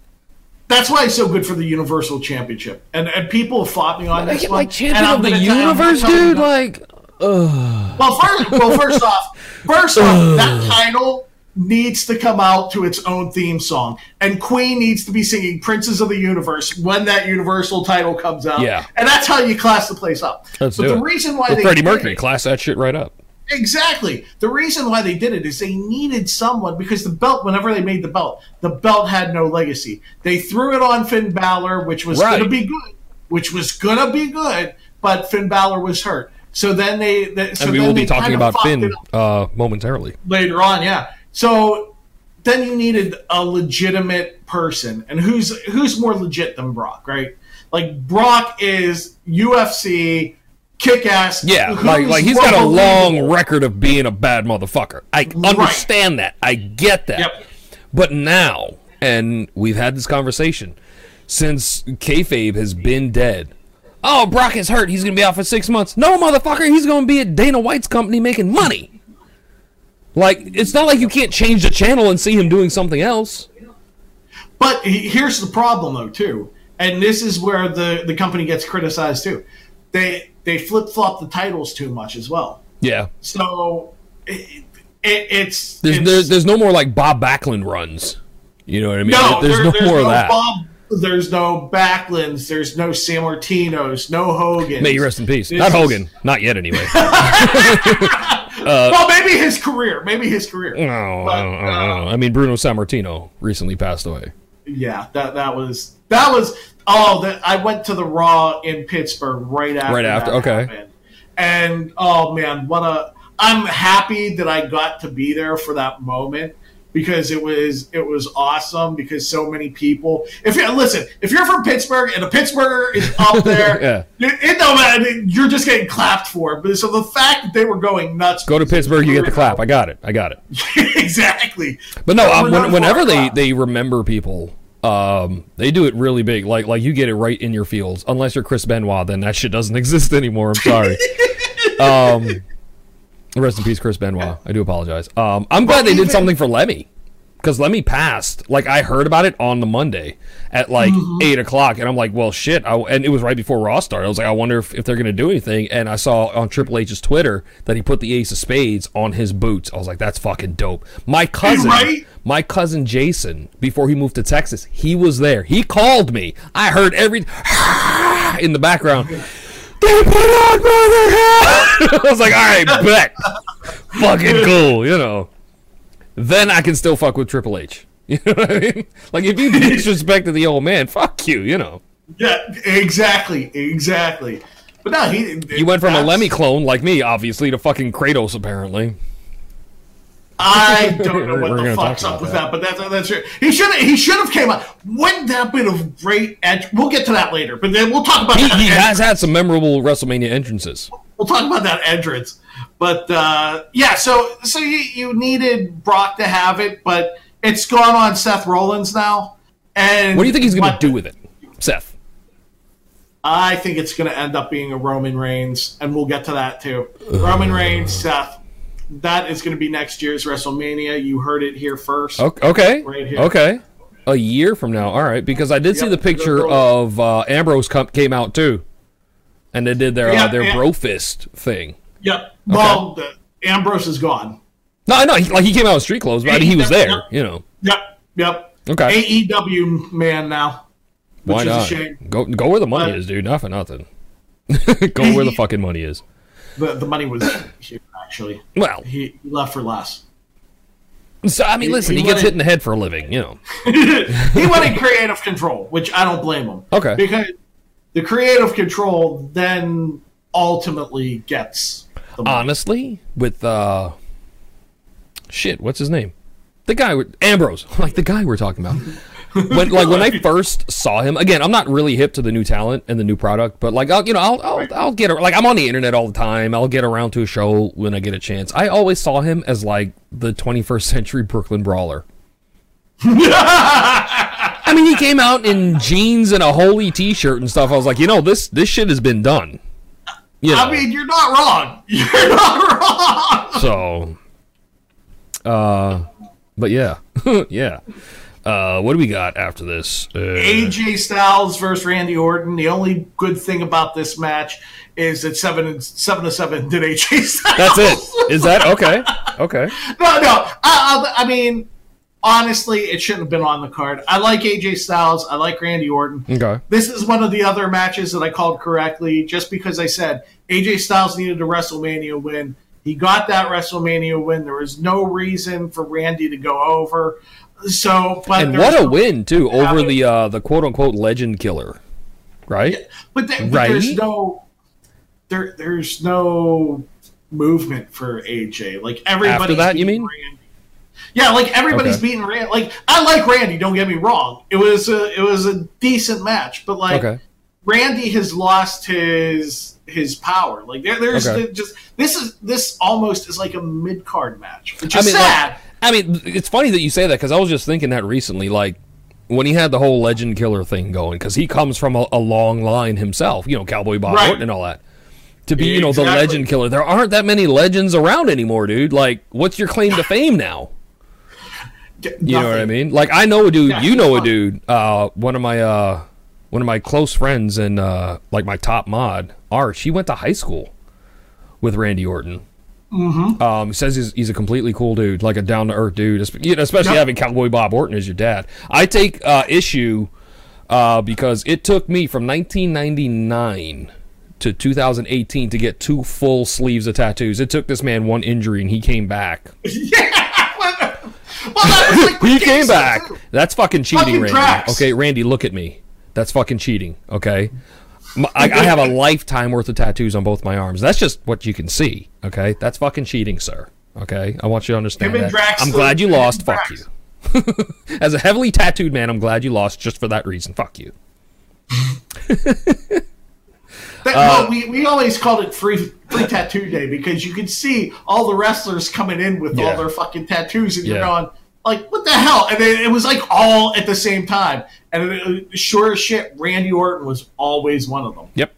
That's why it's so good for the Universal Championship, and and people have fought me on I this get one. like champion and of the gonna tell- I'm gonna universe, dude. Like, Well, first, well, first off, first off, that title needs to come out to its own theme song, and Queen needs to be singing "Princes of the Universe" when that Universal title comes out. Yeah. and that's how you class the place up. Let's but do the it. reason why they Freddie Mercury, class that shit right up. Exactly. The reason why they did it is they needed someone because the belt, whenever they made the belt, the belt had no legacy. They threw it on Finn Balor, which was Right. going to be good, which was going to be good, but Finn Balor was hurt. So then they, they so And we will be talking about Finn uh, momentarily. later on. Yeah. So then you needed a legitimate person, and who's who's more legit than Brock, right? Like Brock is UFC kick ass. Yeah, like like he's got a long record of being a bad motherfucker. I understand that. I get that. Yep. But now, and we've had this conversation since kayfabe has been dead. Oh, Brock is hurt. He's gonna be out for six months. No, motherfucker. He's gonna be at Dana White's company making money. Like it's not like you can't change the channel and see him doing something else. But he- here's the problem, though, too, and this is where the the company gets criticized too. They they flip flop the titles too much as well. Yeah. So it, it, it's There's, it's, there's there's no more like Bob Backlund runs. You know what I mean? no, there's there- no there's more no of that. Bob, there's no Backlunds. There's no Sammartinos. No Hogan. May you rest in peace. This Not is- Hogan. Not yet, anyway. Uh, well, maybe his career. Maybe his career. No, But, I, don't, I don't. I mean, Bruno Sammartino recently passed away. Yeah, that that was that was oh that I went to the Raw in Pittsburgh right after Right after, okay. happened. and oh man, what a I'm happy that I got to be there for that moment because it was it was awesome because so many people if you listen if you're from Pittsburgh and a Pittsburgher is up there Yeah. it, it no matter you're just getting clapped for but so the fact that they were going nuts Go to Pittsburgh, you get the clap. I got it. I got it. exactly But no, um, when, whenever they, off. they remember people, um, they do it really big. Like like you get it right in your fields. Unless you're Chris Benoit, then that shit doesn't exist anymore. I'm sorry. um, rest in peace, Chris Benoit. I do apologize. Um, I'm glad they did something for Lemmy. Because Lemmy passed. Like I heard about it on the Monday at like Mm-hmm. eight o'clock, and I'm like, "Well, shit!" I, and it was right before Raw started. I was like, "I wonder if, if they're going to do anything." And I saw on Triple H's Twitter that he put the Ace of Spades on his boots. I was like, "That's fucking dope." My cousin, Right? my cousin Jason, before he moved to Texas, he was there. He called me. I heard every in the background. They put on Brother Hell. I was like, "All right, bet." fucking cool, you know. Then I can still fuck with Triple H. You know what I mean? Like if you disrespected the old man, fuck you. You know. yeah exactly exactly but no he You went from a Lemmy clone like me, obviously, to fucking Kratos, apparently. I don't know what the fuck's up with that. that, but that's that's true. He should he should have came out. Wouldn't that been a great edge? We'll get to that later, but then we'll talk about He, that. he has had some memorable WrestleMania entrances. we'll talk about that entrance. But uh, yeah, so so you, you needed Brock to have it, but it's gone on Seth Rollins now. And What do you think he's going to do with it, Seth? I think it's going to end up being a Roman Reigns, and we'll get to that too. Roman Reigns, Seth. That is going to be next year's WrestleMania. You heard it here first. Okay. Right here. Okay. A year from now. All right. Because I did see the picture of uh, Ambrose come, came out too. And they did their Yeah, uh, their bro fist thing. Yep. Well, the, Ambrose is gone. No, I know. He, like he came out in street clothes, but I mean, he was there. You know. Yep. Yep. Okay. AEW man now. Which Why is not? a shame. Go go where the money But- is, dude. Not for nothing. go where the fucking money is. The, the money was here, actually. Well, He, left for less. so I mean, listen, he he gets hit in the head for a living, you know. he wanted creative control, which I don't blame him. Okay. Because the creative control then ultimately gets. Honestly, with uh, shit, what's his name? The guy with Ambrose, like the guy we're talking about. When like when I first saw him again, I'm not really hip to the new talent and the new product, but like I'll you know I'll I'll, I'll get like I'm on the internet all the time. I'll get around to a show when I get a chance. I always saw him as like the 21st century Brooklyn brawler. I mean, he came out in jeans and a holy T-shirt and stuff. I was like, you know, this this shit has been done. You know, I mean, you're not wrong. You're not wrong. so, uh, but yeah, yeah. Uh, what do we got after this? Uh, AJ Styles versus Randy Orton. The only good thing about this match is that seven and seven to seven did AJ Styles. that's it. Is that okay? Okay. No, no. I, I, I mean, honestly, it shouldn't have been on the card. I like AJ Styles. I like Randy Orton. Okay. This is one of the other matches that I called correctly, just because I said AJ Styles needed a WrestleMania win. He got that WrestleMania win. There was no reason for Randy to go over. So, but And what a win too over the uh, the quote unquote legend killer, right? But, th- but Right? there's no there. There's no movement for AJ. Like everybody After that, you mean? Randy. Yeah, like everybody's Okay. beating Randy. Like I like Randy. Don't get me wrong. It was a it was a decent match, but like Okay. Randy has lost his his power. Like there, there's Okay. just this is this almost is like a mid card match, which I is mean, like, sad. I mean, it's funny that you say that because I was just thinking that recently, like when he had the whole legend killer thing going, because he comes from a, a long line himself, you know, Cowboy Bob Right. Orton and all that. To be, you know, the legend killer. There aren't that many legends around anymore, dude. Like, what's your claim to fame now? You know what I mean? Like, I know a dude. Yeah, you know a dude. Uh, one of my uh, one of my close friends and uh, like my top mod, Arch. He went to high school with Randy Orton. Mm-hmm. Um, he says he's, he's a completely cool dude, like a down to earth dude, you know, especially Yep. having Cowboy Bob Orton as your dad. I take uh, issue uh, because it took me from 1999 to 2018 to get two full sleeves of tattoos. It took this man one injury and he came back. yeah. well, like He came back. too. That's fucking cheating, Fucking Randy. Drax. Okay, Randy, look at me. That's fucking cheating. Okay. I, I have a lifetime worth of tattoos on both my arms. That's just what you can see. Okay, that's fucking cheating, sir. Okay, I want you to understand that. Drax I'm glad you lost. Fuck Drax. you. As a heavily tattooed man, I'm glad you lost just for that reason. Fuck you. That, Uh, no, we, we always called it free free tattoo day because you could see all the wrestlers coming in with Yeah. all their fucking tattoos, and you're going like, "What the hell?" And it, it was like all at the same time. And it, sure as shit, Randy Orton was always one of them. Yep.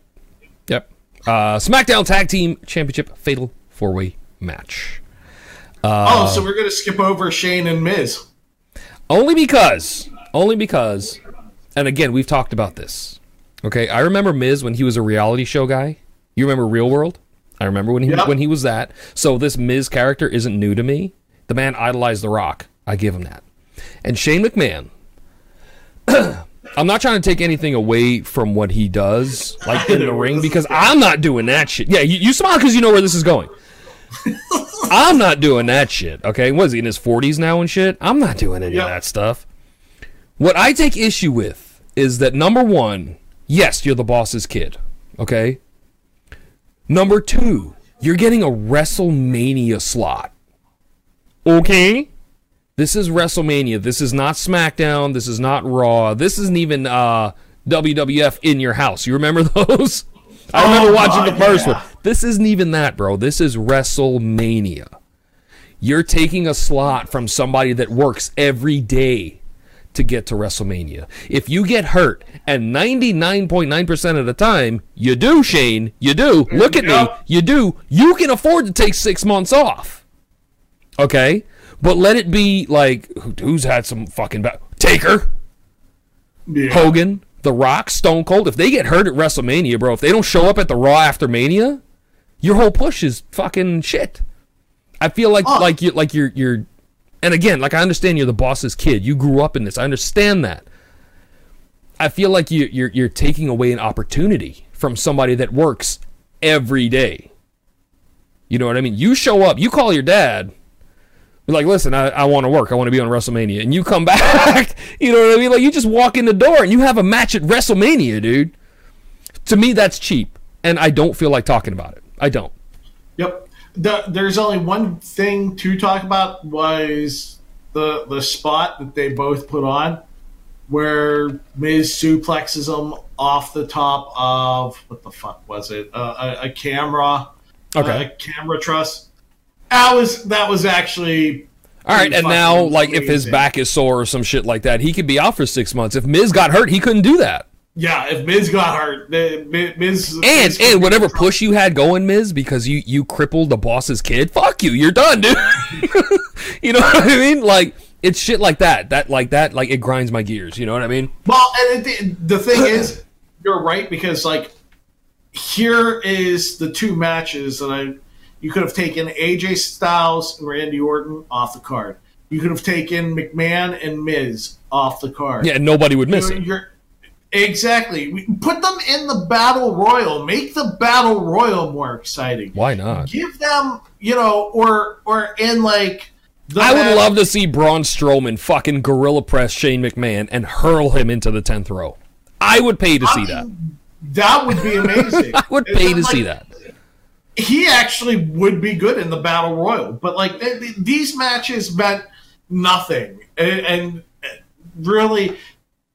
Yep. Uh, SmackDown Tag Team Championship Fatal Four Way Match. Uh, oh, so we're gonna skip over Shane and Miz. Only because, only because, and again, we've talked about this. Okay, I remember Miz when he was a reality show guy. You remember Real World? I remember when he Yep. when he was that. So this Miz character isn't new to me. The man idolized The Rock. I give him that. And Shane McMahon. I'm not trying to take anything away from what he does, like in the ring, because I'm not doing that shit. Yeah, you, you smile because you know where this is going. I'm not doing that shit. Okay, what is he in his 40s now and shit? I'm not doing any Yep. of that stuff. What I take issue with is that number one, yes, you're the boss's kid. Okay. Number two, you're getting a WrestleMania slot. Okay. This is WrestleMania. This is not SmackDown. This is not Raw. This isn't even uh, WWF in your house. You remember those? I remember Oh, watching the first yeah. one. This isn't even that, bro. This is WrestleMania. You're taking a slot from somebody that works every day to get to WrestleMania. If you get hurt, and 99.9% of the time, you do, Shane, you do. Look at me, you do. You can afford to take six months off. Okay? But let it be like, who's had some fucking. Ba- Taker, Yeah. Hogan, The Rock, Stone Cold. If they get hurt at WrestleMania, bro, if they don't show up at the Raw after Mania, your whole push is fucking shit. I feel like Oh. like you like you're you're and again, like I understand you're the boss's kid. You grew up in this. I understand that. I feel like you you're you're taking away an opportunity from somebody that works every day. You know what I mean? You show up, you call your dad, be like, listen, I, I want to work. I want to be on WrestleMania. And you come back. you know what I mean? Like, you just walk in the door and you have a match at WrestleMania, dude. To me, that's cheap. And I don't feel like talking about it. I don't. Yep. The, there's only one thing to talk about was the the spot that they both put on, where Miz suplexes him off the top of what the fuck was it? Uh, a, a camera. Okay. A camera truss. That was that was actually. All right. And now, like, if his back is sore or some shit like that, he could be out for six months. If Miz got hurt, he couldn't do that. Yeah, if Miz got hurt, the- Mi- Miz And Miz and whatever push you had going, Miz, because you you crippled the boss's kid. Fuck you. You're done, dude. you know what I mean? Like it's shit like that. That like that. Like it grinds my gears. You know what I mean? Well, and it, the thing is, you're right because like here is the two matches that I you could have taken AJ Styles and Randy Orton off the card. You could have taken McMahon and Miz off the card. Yeah. Nobody would miss You're- it. you're- exactly. Put them in the battle royal. Make the battle royal more exciting. Why not? Give them, you know, or or in like. The I would love to see Braun Strowman fucking gorilla press Shane McMahon and hurl him into the tenth row. I would pay to see that. That would be amazing. I would pay to like, see that. He actually would be good in the battle royal but like th- th- these matches meant nothing and, and uh, really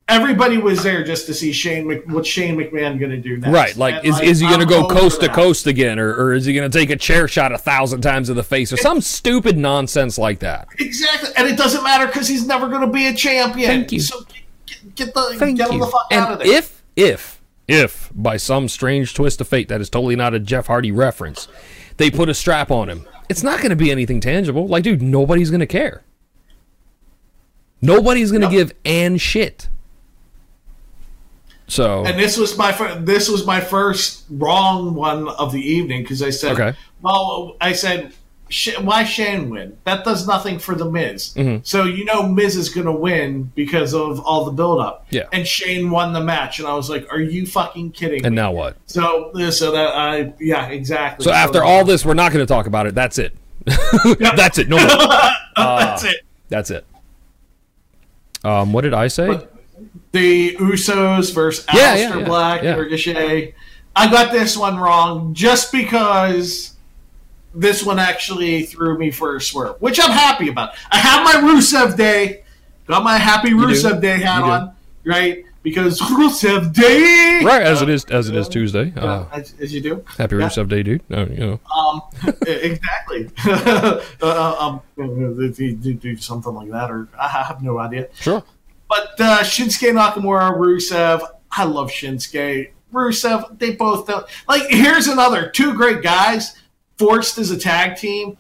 everybody was there just to see Shane Mc, what Shane McMahon going to do next Right, like And, is, is he going to go coast to coast again, or, or is he going to take a chair shot a thousand times in the face, or some stupid nonsense like that? exactly and it doesn't matter because he's never going to be a champion Thank you. so get, get the Thank get him you. the fuck out of And there if if if by some strange twist of fate that is totally not a Jeff Hardy reference, they put a strap on him, it's not going to be anything tangible. Like, dude, nobody's going to care. Nobody's going to Yep. give an shit. So and this was my fir- this was my first wrong one of the evening because I said, Okay. well, I said why Shane win? That does nothing for the Miz. Mm-hmm. So you know Miz is going to win because of all the buildup. Yeah. And Shane won the match, and I was like, "Are you fucking kidding?" And me? now what? So, so that I, yeah, exactly. So after all this, we're not going to talk about it. That's it. That's it. No more. that's it. That's it. Um, what did I say? The Usos versus Yeah, yeah, yeah, Black, yeah. Ricochet. I got this one wrong just because this one actually threw me for a swerve, which I'm happy about. I have my Rusev Day, got my happy. Rusev Day hat You do. on, right? Because Rusev Day, right as it is as it is Tuesday. Uh, as, as you do. happy Yeah. Rusev Day, dude. Oh, you know. Um, exactly. uh, um, do, do- do something like that, or I have no idea. Sure. But uh, Shinsuke Nakamura, Rusev, I love Shinsuke. Rusev, they both don't. Like, here's another two great guys forced as a tag team.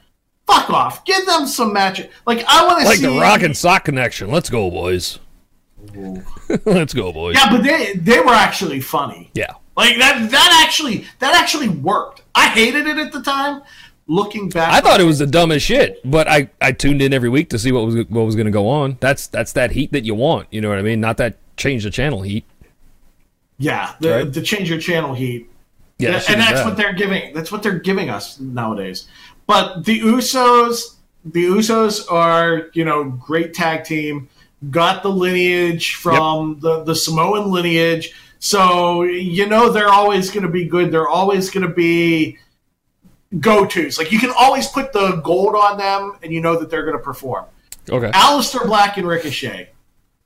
Fuck off. Give them some match. Like, I want to see. Like see. the Rock and Sock connection. Let's go, boys. Let's go, boys. Yeah, but they they were actually funny. Yeah. Like that that actually that actually worked. I hated it at the time. Looking back, I thought it was the dumbest shit, but I, I tuned in every week to see what was what was going to go on. That's that's that heat that you want. You know what I mean? Not that change the channel heat. yeah, the, Right. the change your channel heat Yeah, and that's bad. what they're giving. That's what they're giving us nowadays. But the Usos, the Usos are you know great tag team. Got the lineage from the the Samoan lineage, so you know they're always going to be good. They're always going to be go tos. Like you can always put the gold on them, and you know that they're going to perform. okay. Aleister Black and Ricochet,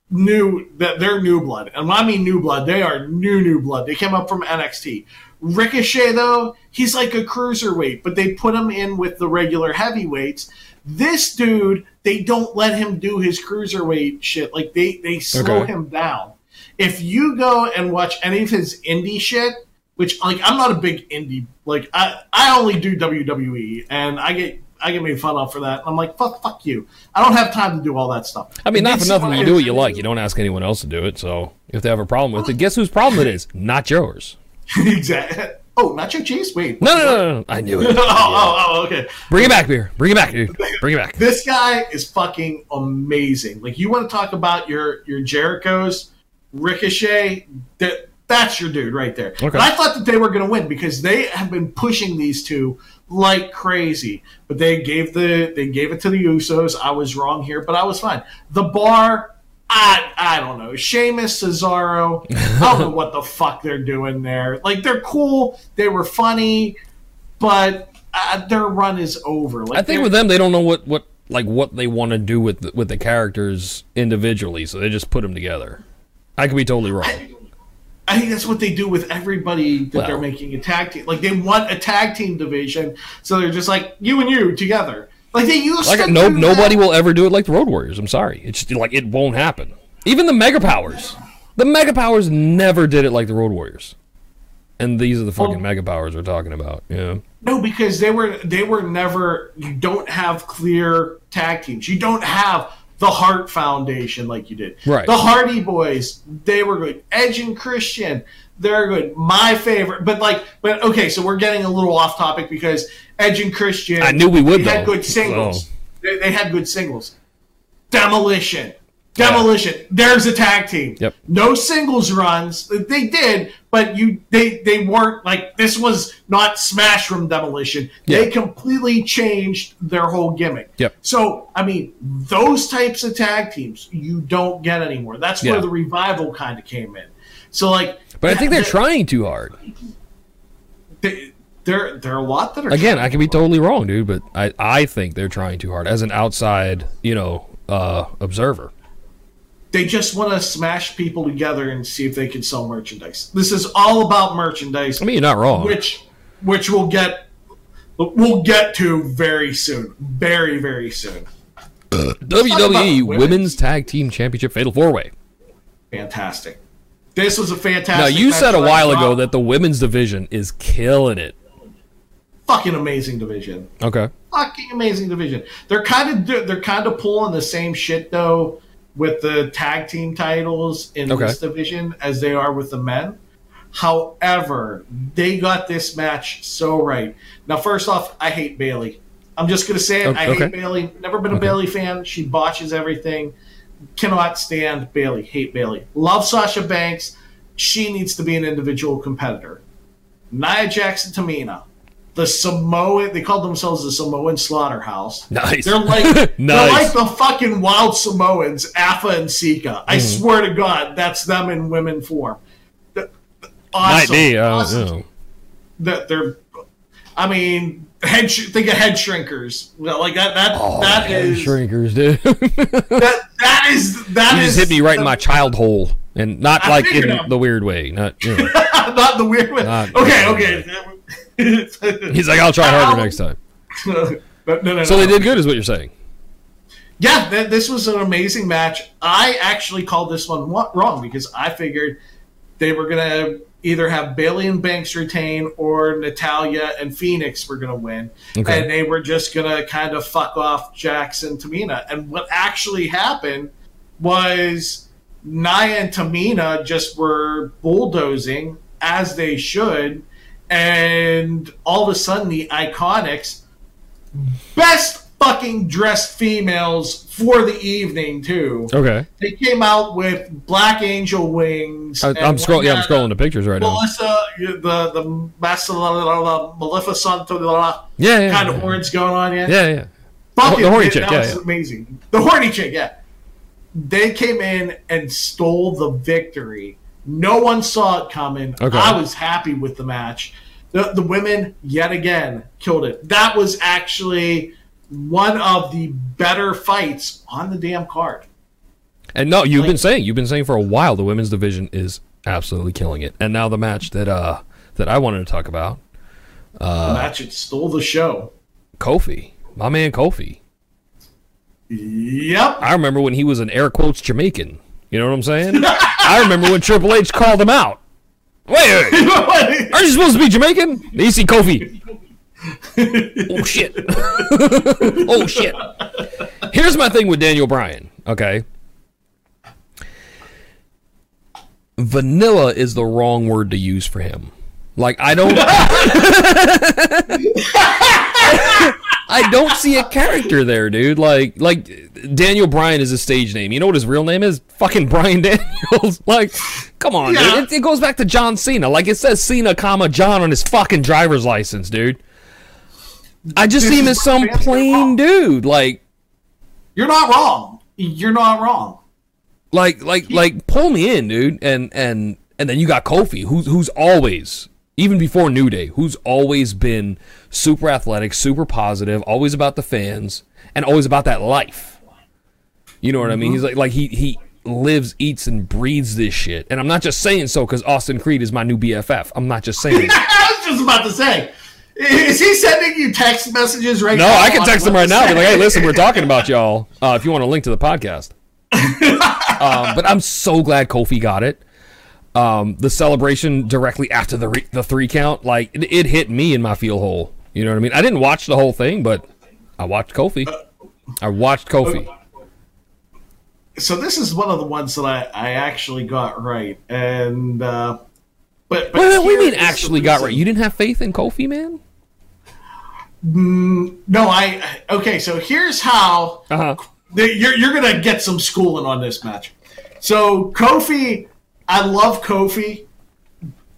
new that they're new blood, and when I mean new blood, they are new new blood. They came up from NXT. Ricochet though, he's like a cruiserweight, but they put him in with the regular heavyweights. This dude, they don't let him do his cruiserweight shit. Like they they slow Okay. him down. If you go and watch any of his indie shit, which like I'm not a big indie like I I only do WWE and I get I get made fun of for that. I'm like fuck fuck you. I don't have time to do all that stuff. I mean, not This for nothing. You do what you like. You don't ask anyone else to do it. So if they have a problem with it, oh. guess whose problem it is? Not yours. exactly. Oh, nacho cheese. Wait. No, no, no, no. I knew it. oh, oh, oh, okay. Bring it back, beer. Bring it back, dude. Bring it back. This guy is fucking amazing. Like you want to talk about your your Jericho's Ricochet, that that's your dude right there. Okay. And I thought that they were going to win because they have been pushing these two like crazy. But they gave the they gave it to the Usos. I was wrong here, but I was fine. The bar, I I don't know. Sheamus, Cesaro, I don't know what the fuck they're doing there. Like they're cool, they were funny, but uh, their run is over. Like I think with them, they don't know what what like what they want to do with the, with the characters individually, so they just put them together. I could be totally wrong. I think that's what they do with everybody that Well. they're making a tag team. Like they want a tag team division, so they're just like you and you together. Like they used Like to no nobody that. will ever do it like the Road Warriors. I'm sorry, it's just, like it won't happen. Even the Mega Powers, the Mega Powers never did it like the Road Warriors. And these are the fucking Oh. Mega Powers we're talking about. Yeah. No, because they were they were never. You don't have clear tag teams. You don't have the Hart Foundation like you did. Right. The Hardy Boys, they were good. Edge and Christian, they're good. My favorite, but like, but okay, so we're getting a little off topic because Edge and Christian. I knew we would, They had good singles. so. They, they had good singles. Demolition. Demolition. There's a tag team. Yep. No singles runs. They did, but you they they weren't like this was not Smash from Demolition. They completely changed their whole gimmick. Yep. So I mean, those types of tag teams you don't get anymore. That's Yeah. where the revival kind of came in. So like, But I think they're the- trying too hard. they- There, there are a lot that are Again, I could be totally wrong, dude, but I, I think they're trying too hard as an outside, you know, uh, observer. They just want to smash people together and see if they can sell merchandise. This is all about merchandise. I mean, you're not wrong. which which we'll get we'll get to very soon, very very soon. WWE women's. Tag Team Championship Fatal Four Way. Fantastic. This was a fantastic. Now, you said a while ago that the women's division is killing it. Fucking amazing division. Okay. Fucking amazing division. They're kind of they're kind of pulling the same shit though with the tag team titles in Okay. this division as they are with the men. However, they got this match so right. Now, first off, I hate Bayley. I'm just gonna say it. Okay. I hate Bayley. Never been a Bayley fan. She botches everything. Cannot stand Bayley. Hate Bayley. Love Sasha Banks. She needs to be an individual competitor. Nia Jackson Tamina. The Samoan they called themselves the Samoan Slaughterhouse. Nice. They're like they're like the fucking wild Samoans, Alpha and Sika. I Mm-hmm. swear to God, that's them in women form. The- the- Awesome. Might be. Uh, awesome. know. That they're, I mean, head. Sh- think of head shrinkers. Like that. That Oh, that head is shrinkers, dude. that that is that you is just hit me right in my child hole, and not I like in the weird way. Not. You know. not the weird way. Not- okay, okay. He's like, I'll try harder next time. no, no, no. So no. they did good, is what you're saying. Yeah, th- this was an amazing match. I actually called this one wrong because I figured they were going to either have Bayley and Banks retain or Natalya and Phoenix were going to win. Okay. And they were just going to kind of fuck off Jackson and Tamina. And what actually happened was Nia and Tamina just were bulldozing as they should. And all of a sudden, the Iconics best fucking dressed females for the evening too. Okay. They came out with Black Angel wings. I, i'm scrolling. Yeah, I'm scrolling the pictures right now. Melissa, the the Master Maleficent Yeah, yeah. kind yeah. of horns going on. Yeah, Yeah, yeah. Fucking, The horny that chick, yeah, yeah. amazing. The horny chick, yeah. They came in and stole the victory. No one saw it coming. Okay. I was happy with the match. The, the women, yet again, killed it. That was actually one of the better fights on the damn card. And no, you've been saying you've been saying for a while the women's division is absolutely killing it. And now the match that uh that I wanted to talk about, the Uh. match it stole the show. Kofi, my man Kofi. Yep. I remember when he was an air quotes Jamaican. You know what I'm saying? I remember when Triple H called him out. Wait, wait, wait. aren't you supposed to be Jamaican? You see Kofi. oh shit. oh shit. Here's my thing with Daniel Bryan. Okay. Vanilla is the wrong word to use for him. Like I don't. I don't see a character there, dude. Like, like Daniel Bryan is a stage name. You know what his real name is? Fucking Brian Daniels. like, come on, Yeah. dude. It, it goes back to John Cena. Like it says Cena, comma John on his fucking driver's license, dude. I just This see him as some what fans are plain dude. Like, You're not wrong. You're not wrong. like, like, like, pull me in, dude. And and and then you got Kofi, who's who's always, even before New Day, who's always been super athletic, super positive, always about the fans, and always about that life. You know what I mean? He's like, like he he lives, eats, and breathes this shit. And I'm not just saying so because Austin Creed is my new BFF. I'm not just saying. I was just about to say. Is he sending you text messages right No, now? No, I can text him right now. Be like, hey, listen, we're talking about y'all. Uh, if you want a link to the podcast. um, but I'm so glad Kofi got it. Um, the celebration directly after the re- the three count, like it, it hit me in my feel hole. You know what I mean? I didn't watch the whole thing, but I watched Kofi. I watched Kofi. So this is one of the ones that I, I actually got right, and uh, but, but Wait, wait, what do you mean actually got right? You didn't have faith in Kofi, man? No, I okay. So here's how Uh huh. the, you're you're gonna get some schooling on this match. So Kofi, I love Kofi,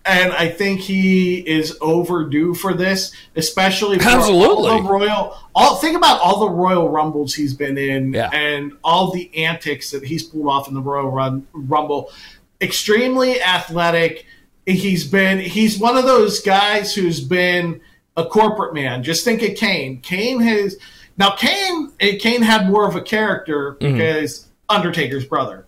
and I think he is overdue for this, especially for Absolutely. all the Royal. All think about all the Royal Rumbles he's been in, Yeah. and all the antics that he's pulled off in the Royal Run, Rumble. Extremely athletic. He's been he's one of those guys who's been a corporate man. Just think of Kane. Kane has now Kane. eh, Kane had more of a character Mm-hmm. Undertaker's brother,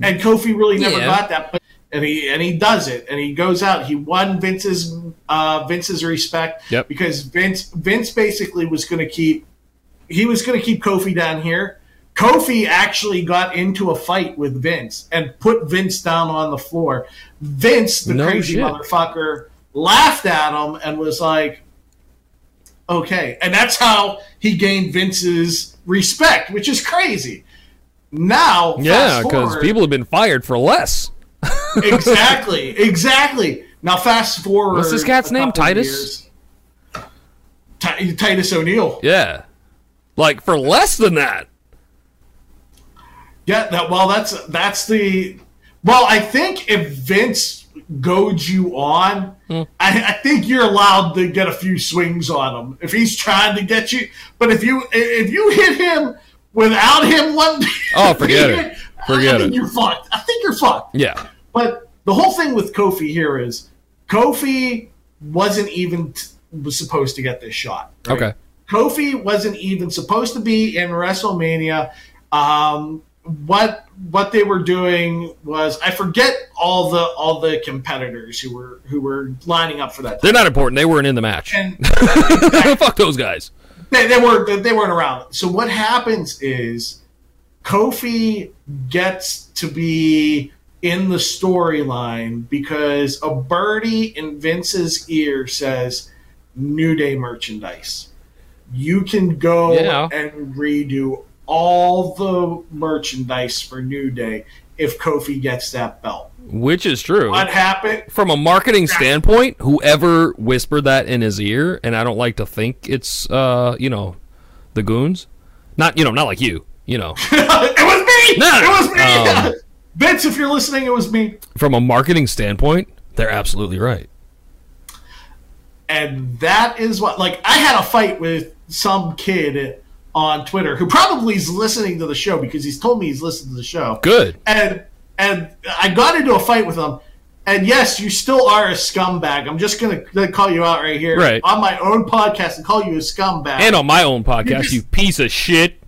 and Kofi really never Yeah. got that. But and he and he does it, and he goes out. He won Vince's uh, Vince's respect Yep. because Vince Vince basically was going to keep he was going to keep Kofi down here. Kofi actually got into a fight with Vince and put Vince down on the floor. Vince, the No crazy shit. motherfucker, laughed at him and was like, okay. And that's how he gained Vince's respect, which is crazy. Now, Yeah, because people have been fired for less. exactly, exactly. Now, fast forward. What's this cat's name? Titus? Ti- Titus O'Neil. Yeah. Like for less than that. Yeah, that well, that's that's the well. I think if Vince goads you on, hmm. I, I think you're allowed to get a few swings on him if he's trying to get you. But if you if you hit him without him one, Oh, forget it. Forget I think it. You're fucked. I think you're fucked. Yeah. But the whole thing with Kofi here is Kofi wasn't even t- was supposed to get this shot. right? Okay. Kofi wasn't even supposed to be in WrestleMania. Um, what what they were doing was I forget all the all the competitors who were who were lining up for that. They're not important. They weren't in the match. And Fuck those guys. They, they were they weren't around. So what happens is Kofi gets to be in the storyline because a birdie in Vince's ear says New Day merchandise. You can go Yeah. and redo all the merchandise for New Day if Kofi gets that belt. Which is true. What happened? From a marketing standpoint, whoever whispered that in his ear, and I don't like to think it's uh, you know, the goons. Not you know, not like you. You know. it was me. No. It was me. Um, Vince, if you're listening, it was me. From a marketing standpoint, they're absolutely right. and that is what like i had a fight with some kid on twitter who probably is listening to the show because he's told me he's listened to the show Good. and and i got into a fight with him and yes you still are a scumbag i'm just gonna, gonna call you out right here Right. on my own podcast and call you a scumbag And on my own podcast, you piece of shit.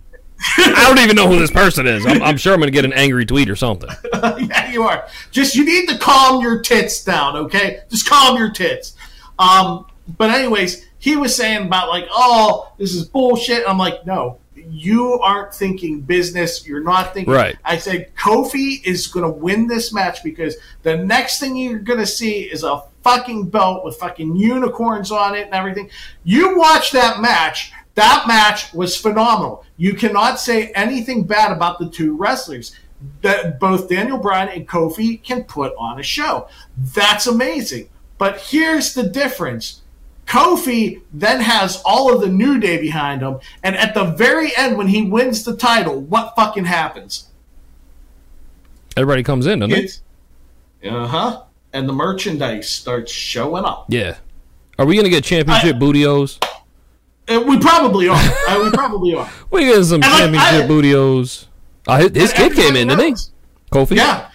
I don't even know who this person is. I'm, I'm sure I'm going to get an angry tweet or something. yeah, you are. Just you need to calm your tits down, okay? Just calm your tits. Um, but anyways, he was saying about like, oh, this is bullshit. I'm like, no, you aren't thinking business. You're not thinking. Right. I said Kofi is going to win this match because the next thing you're going to see is a fucking belt with fucking unicorns on it and everything. You watch that match. That match was phenomenal. You cannot say anything bad about the two wrestlers. That both Daniel Bryan and Kofi can put on a show. That's amazing. But here's the difference. Kofi then has all of the New Day behind him, and at the very end, when he wins the title, what fucking happens? Everybody comes in, doesn't it? Uh huh, and the merchandise starts showing up. Yeah. Are we going to get championship I- Booty O's? Uh, we probably are. Uh, we probably are. We get some And, like, championship I- Booty O's. Uh, his his kid came in, didn't he? Kofi? Yeah,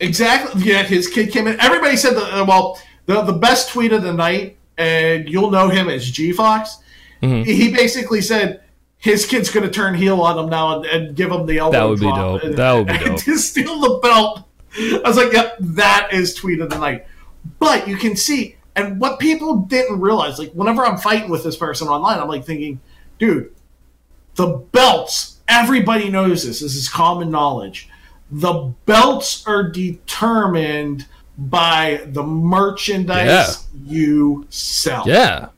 exactly. Yeah, his kid came in. Everybody said that. Uh, well, the the best tweet of the night, and you'll know him as G Fox. Mm-hmm. He basically said his kid's going to turn heel on him now and, and give him the elbow. That would be dope. and- That would be dope. to steal the belt. I was like, yep, that is tweet of the night. But you can see, and what people didn't realize, like whenever I'm fighting with this person online, I'm like thinking, dude, the belts, everybody knows this. This is common knowledge. The belts are determined by the merchandise you sell. Yeah.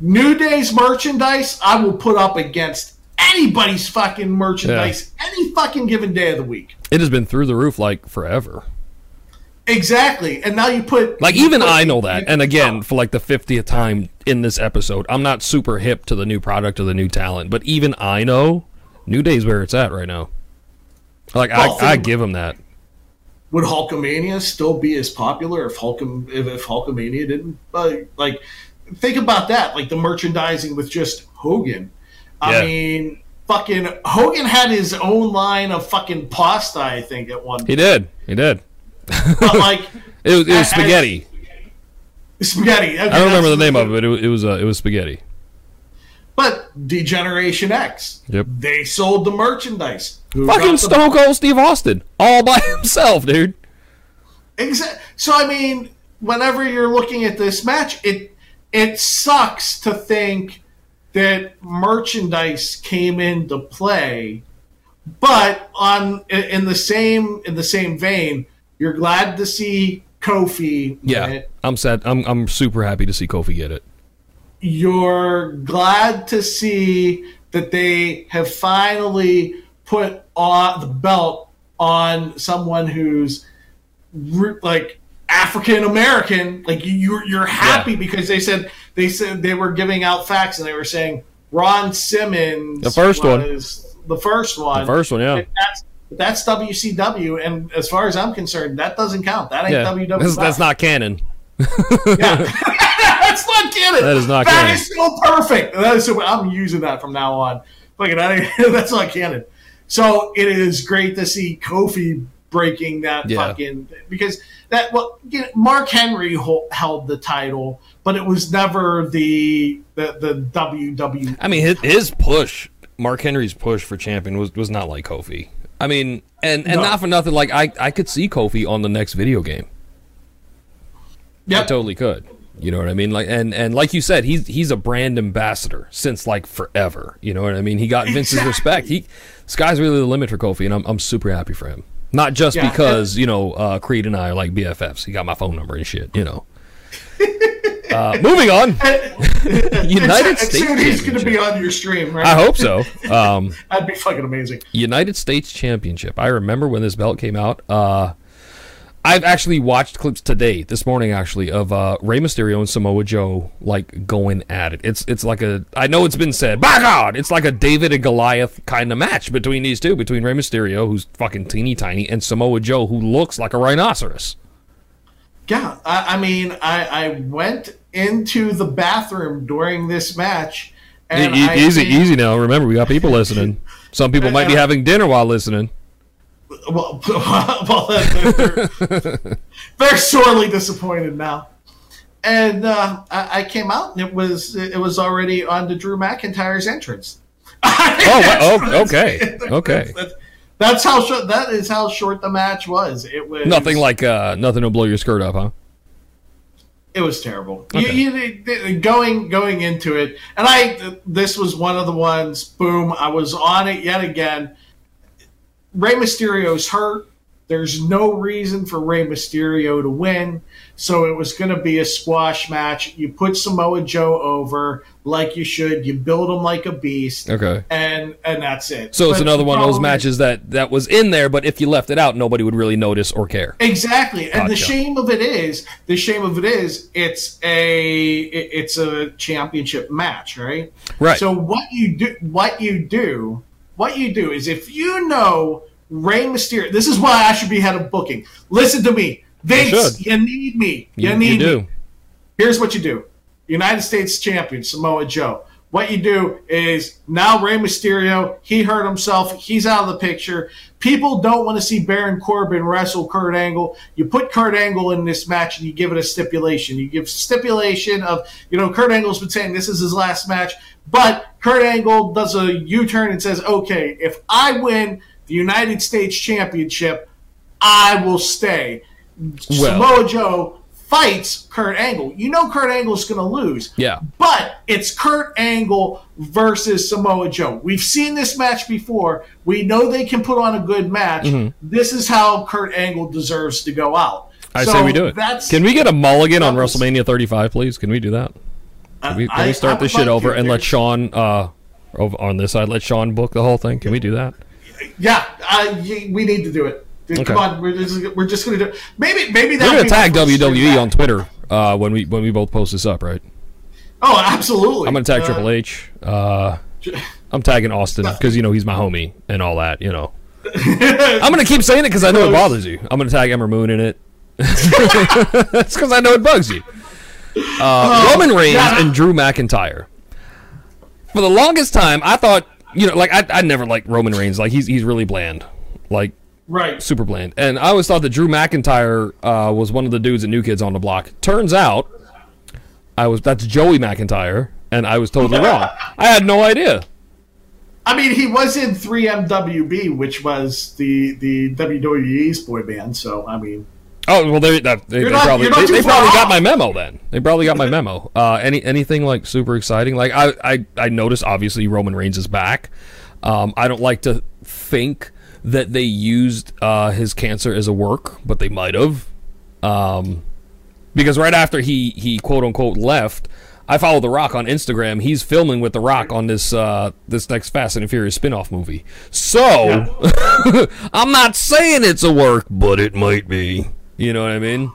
New Day's merchandise, I will put up against anybody's fucking merchandise any fucking given day of the week. It has been through the roof like forever. Exactly. And now you put Like you even put- I know that. And again, for like the 50th time in this episode, I'm not super hip to the new product or the new talent, but even I know New Day's where it's at right now. Like Well, I, I give them that. Would Hulkamania still be as popular if Hulkam if, if Hulkamania didn't uh, like think about that like the merchandising with just Hogan. I Yeah. mean, fucking Hogan had his own line of fucking pasta. I think at one He did. He did. but like It was, it was I- spaghetti. spaghetti. I don't remember the name of it, but it, was- it was uh, it was spaghetti. But Degeneration X, Yep. they sold the merchandise. Fucking the- Stone Cold Steve Austin, all by himself, dude. Exa- So I mean, whenever you're looking at this match, it it sucks to think that merchandise came into play, but on in the same in the same vein, you're glad to see Kofi. Yeah, it. I'm sad. I'm I'm super happy to see Kofi get it. You're glad to see that they have finally put on the belt on someone who's like African American, like you, you're you're happy because they said they said they were giving out facts and they were saying Ron Simmons, The first one. the first one, The first one, yeah. That's that's WCW, and as far as I'm concerned, that doesn't count. That ain't Yeah, WWF. that's, that's not canon. Yeah. that's not canon. That is not That canon. is so perfect. That is so, I'm using that from now on. Fucking, that's not canon. So it is great to see Kofi breaking that Yeah. fucking because that well, you know, Mark Henry hol- held the title, but it was never the the the WWE. I mean, his, his push, Mark Henry's push for champion was, was not like Kofi. I mean, and, and No. not for nothing, like I, I could see Kofi on the next video game. Yeah I totally could. You know what I mean? Like and and like you said, he's he's a brand ambassador since like forever. You know what I mean? He got Vince's Exactly. respect. He sky's really the limit for Kofi, and I'm I'm super happy for him. Not just Yeah. because you know uh, Creed and I are like BFFs. He got my phone number and shit. You know. uh, moving on. United Soon States. he's going to be on your stream, right? I hope so. Um, That'd be fucking amazing. United States Championship. I remember when this belt came out. Uh, I've actually watched clips today, this morning actually, of uh, Rey Mysterio and Samoa Joe like going at it. It's it's like a I know it's been said, by God, it's like a David and Goliath kind of match between these two, between Rey Mysterio, who's fucking teeny tiny, and Samoa Joe, who looks like a rhinoceros. Yeah, I, I mean, I, I went into the bathroom during this match. And E- easy, easy now. Remember, we got people listening. Some people might be having dinner while listening. Well, well they're, they're sorely disappointed now. And uh, I, I came out, and it was it was already on to Drew McIntyre's entrance. Oh, oh, okay, okay. That's, that's how short. That is how short the match was. It was Nothing like uh, nothing to blow your skirt up, huh? It was terrible. Okay. You, you, going going into it, and I this was one of the ones. Boom! I was on it yet again. Rey Mysterio's hurt. There's no reason for Rey Mysterio to win, so it was going to be a squash match. You put Samoa Joe over like you should. You build him like a beast, Okay. and and that's it. So it's another one of those matches that that was in there, but if you left it out, nobody would really notice or care. Exactly, and the shame of it is, the shame of it is, it's a it- it's a championship match, right? Right. So what you do, what you do, what you do is if you know Rey Mysterio, this is why I should be head of booking. Listen to me, Vince. should. You need me. You, You, need you me. Here's what you do: United States champion Samoa Joe. What you do is now Rey Mysterio, he hurt himself. He's out of the picture. People don't want to see Baron Corbin wrestle Kurt Angle. You put Kurt Angle in this match and you give it a stipulation. You give stipulation of, you know, Kurt Angle's been saying this is his last match, but Kurt Angle does a U turn and says, okay, if I win the United States Championship, I will stay. Well- Samoa Joe fights Kurt Angle. You know Kurt Angle's going to lose. Yeah. But it's Kurt Angle versus Samoa Joe. We've seen this match before. We know they can put on a good match. This is how Kurt Angle deserves to go out. Mm-hmm. I So say we do it. That's Can we get a mulligan on was- WrestleMania 35, please? Can we do that? Can we, can I- we I start would this shit over and let Sean uh on this side let Sean book the whole thing? Can we do that? Yeah, uh, we need to do it. Okay. Come on, we're just, we're just going to do it. Maybe maybe that We're gonna tag WWE on Twitter uh, when we when we both post this up, right? Oh, absolutely. I'm gonna tag Uh, Triple H. Uh, I'm tagging Austin because you know he's my homie and all that. You know, I'm gonna keep saying it because I know it bothers you. I'm gonna tag Ember Moon in it. That's because I know it bugs you. Uh, Roman Reigns yeah. and Drew McIntyre. For the longest time, I thought you know, like I, I never liked Roman Reigns. Like he's he's really bland, like Right. super bland. And I always thought that Drew McIntyre uh, was one of the dudes at New Kids on the Block. Turns out, I was that's Joey McIntyre, and I was totally wrong. I had no idea. I mean, he was in 3MB, which was the the WWE's boy band. So, I mean, Oh well, they that, they, they not- probably they, they probably got my memo then. They probably got my memo. Uh, any anything like super exciting? Like I I I noticed obviously Roman Reigns is back. Um, I don't like to think that they used uh, his cancer as a work, but they might have. Um, because right after he he quote unquote left, I follow The Rock on Instagram. He's filming with The Rock on this uh, this next Fast and Furious spin-off movie. So I'm not saying it's a work, but it might be. You know what I mean?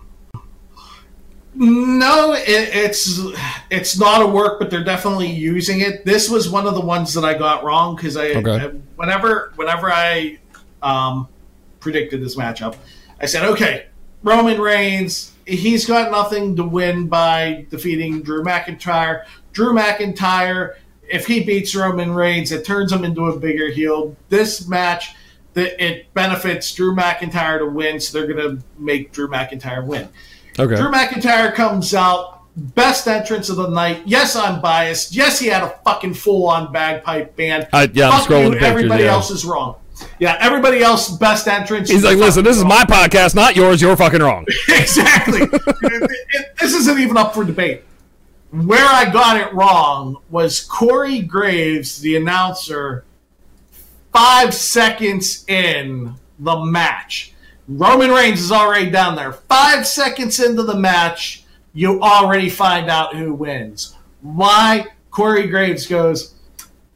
No, it, it's it's not a work, but they're definitely using it. This was one of the ones that I got wrong because I, Okay. I- whenever whenever I um, predicted this matchup, I said, okay, Roman Reigns, he's got nothing to win by defeating Drew McIntyre. Drew McIntyre, if he beats Roman Reigns, it turns him into a bigger heel. This match, it benefits Drew McIntyre to win, so they're going to make Drew McIntyre win. Okay. Drew McIntyre comes out, best entrance of the night. Yes, I'm biased. Yes, he had a fucking full on bagpipe band. I- yeah, I'm scrolling you, the pictures, Everybody yeah. else is wrong. Yeah, everybody else best entrance. He's like, listen, this is my podcast, not yours. You're fucking wrong. exactly. It- it- this isn't even up for debate. Where I got it wrong was Corey Graves, the announcer, five seconds in the match. Roman Reigns is already down there. Five seconds into the match, you already find out who wins. Why? Corey Graves goes,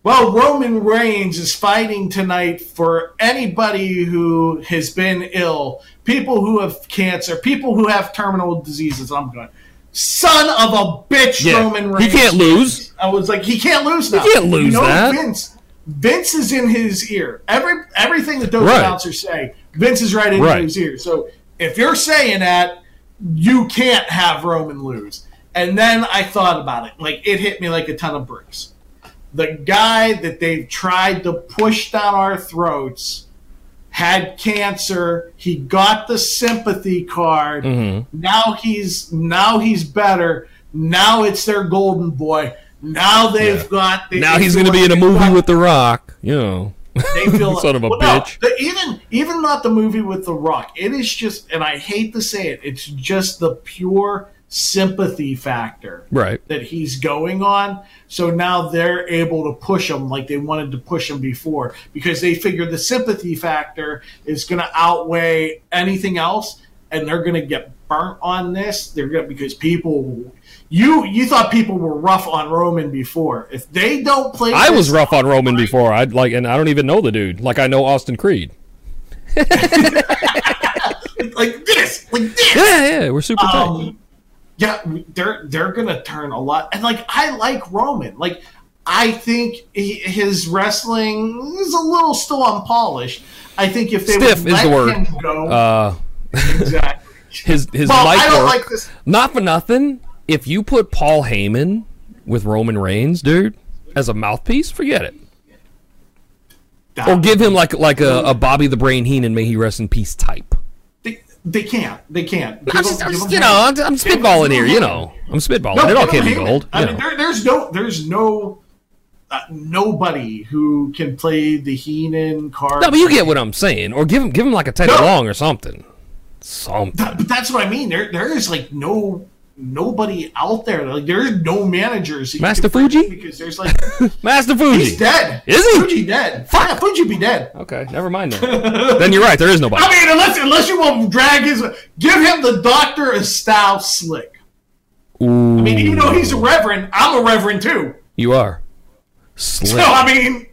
well, Roman Reigns is fighting tonight for anybody who has been ill, people who have cancer, people who have terminal diseases. I'm going, son of a bitch, Yeah. Roman Reigns. He can't lose. I was like, he can't lose now. He can't lose you know, that. Vince, Vince is in his ear. Every everything that those Right. announcers say, Vince is right in Right. his ear. So if you're saying that, you can't have Roman lose. And then I thought about it. Like it hit me like a ton of bricks. The guy that they've tried to push down our throats had cancer. He got the sympathy card. Mm-hmm. Now he's now he's better. Now it's their golden boy. Now they've Yeah. got. They, Now they he's going to be in a movie got- with The Rock. You know. they feel Son of a no, bitch. the- even even not the movie with the Rock. It is just, and I hate to say it, it's just the pure sympathy factor Right. that he's going on. So now they're able to push him like they wanted to push him before because they figure the sympathy factor is going to outweigh anything else, and they're going to get burnt on this. They're going to because people. You you thought people were rough on Roman before. If they don't play, I was rough on Roman before. I'd like, and I don't even know the dude. Like I know Austin Creed. like this, like this. Yeah, yeah, we're super um, tight. Yeah, they're they're gonna turn a lot, and like I like Roman. Like I think he, his wrestling is a little still unpolished. I think if they Stiff would is let the word. go, Uh, exactly. his his Well, mic I don't work. like this. Not for nothing. If you put Paul Heyman with Roman Reigns, dude, as a mouthpiece, forget it. Or give him like like a, a Bobby the Brain Heenan, may he rest in peace type. They, can't. They can't. Give I'm just, I'm just- you know, I'm, I'm spitballing here. You know, I'm spitballing. No, it all can't be gold. I mean, there, there's no, there's no, uh, nobody who can play the Heenan card. No, but you get what I'm saying. Or give him give him like a Teddy No. Long or something. Something. That- but that's what I mean. There, there is like no nobody out there. Like there's no managers. Master Fuji? Because there's like Master Fuji. he's dead. Is he? Fuji dead? Yeah, Fuji be dead. Okay, never mind then. then you're right. There is nobody. I mean, unless unless you want to drag his, give him the Doctor of Style slick. Ooh, I mean, even though he's a reverend, I'm a reverend too. you are slick. So I mean,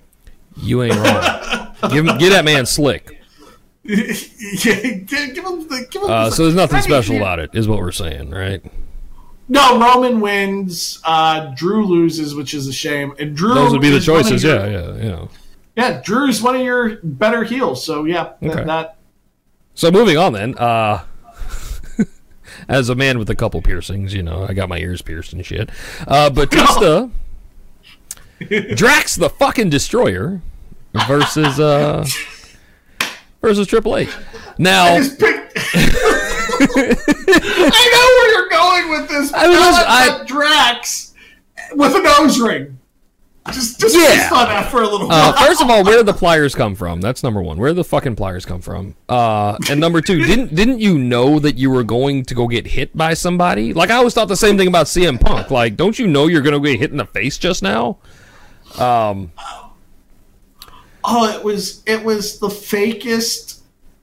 You ain't wrong. give him, get that man slick. yeah, give give him the. Give him Uh, the- so there's nothing special about it, is what we're saying, right? No, Roman wins. Uh, Drew loses, which is a shame. And Drew Those would be the is one of choices. your- Yeah, yeah, yeah. Yeah, Drew's one of your better heels. So yeah, Okay. that So moving on then. Uh, as a man with a couple piercings, you know, I got my ears pierced and shit. Uh, Batista, Drax the fucking Destroyer versus uh versus Triple H. Now. I know where you're going with this. I was just- I- Drax with a nose ring. Just, just Yeah. on that for a little Uh, first of all, where did the pliers come from? That's number one. Where did the fucking pliers come from? Uh, and number two, didn't didn't you know that you were going to go get hit by somebody? Like I always thought the same thing about CM Punk. Like, don't you know you're going to get hit in the face just now? Um, oh, it was it was the fakest.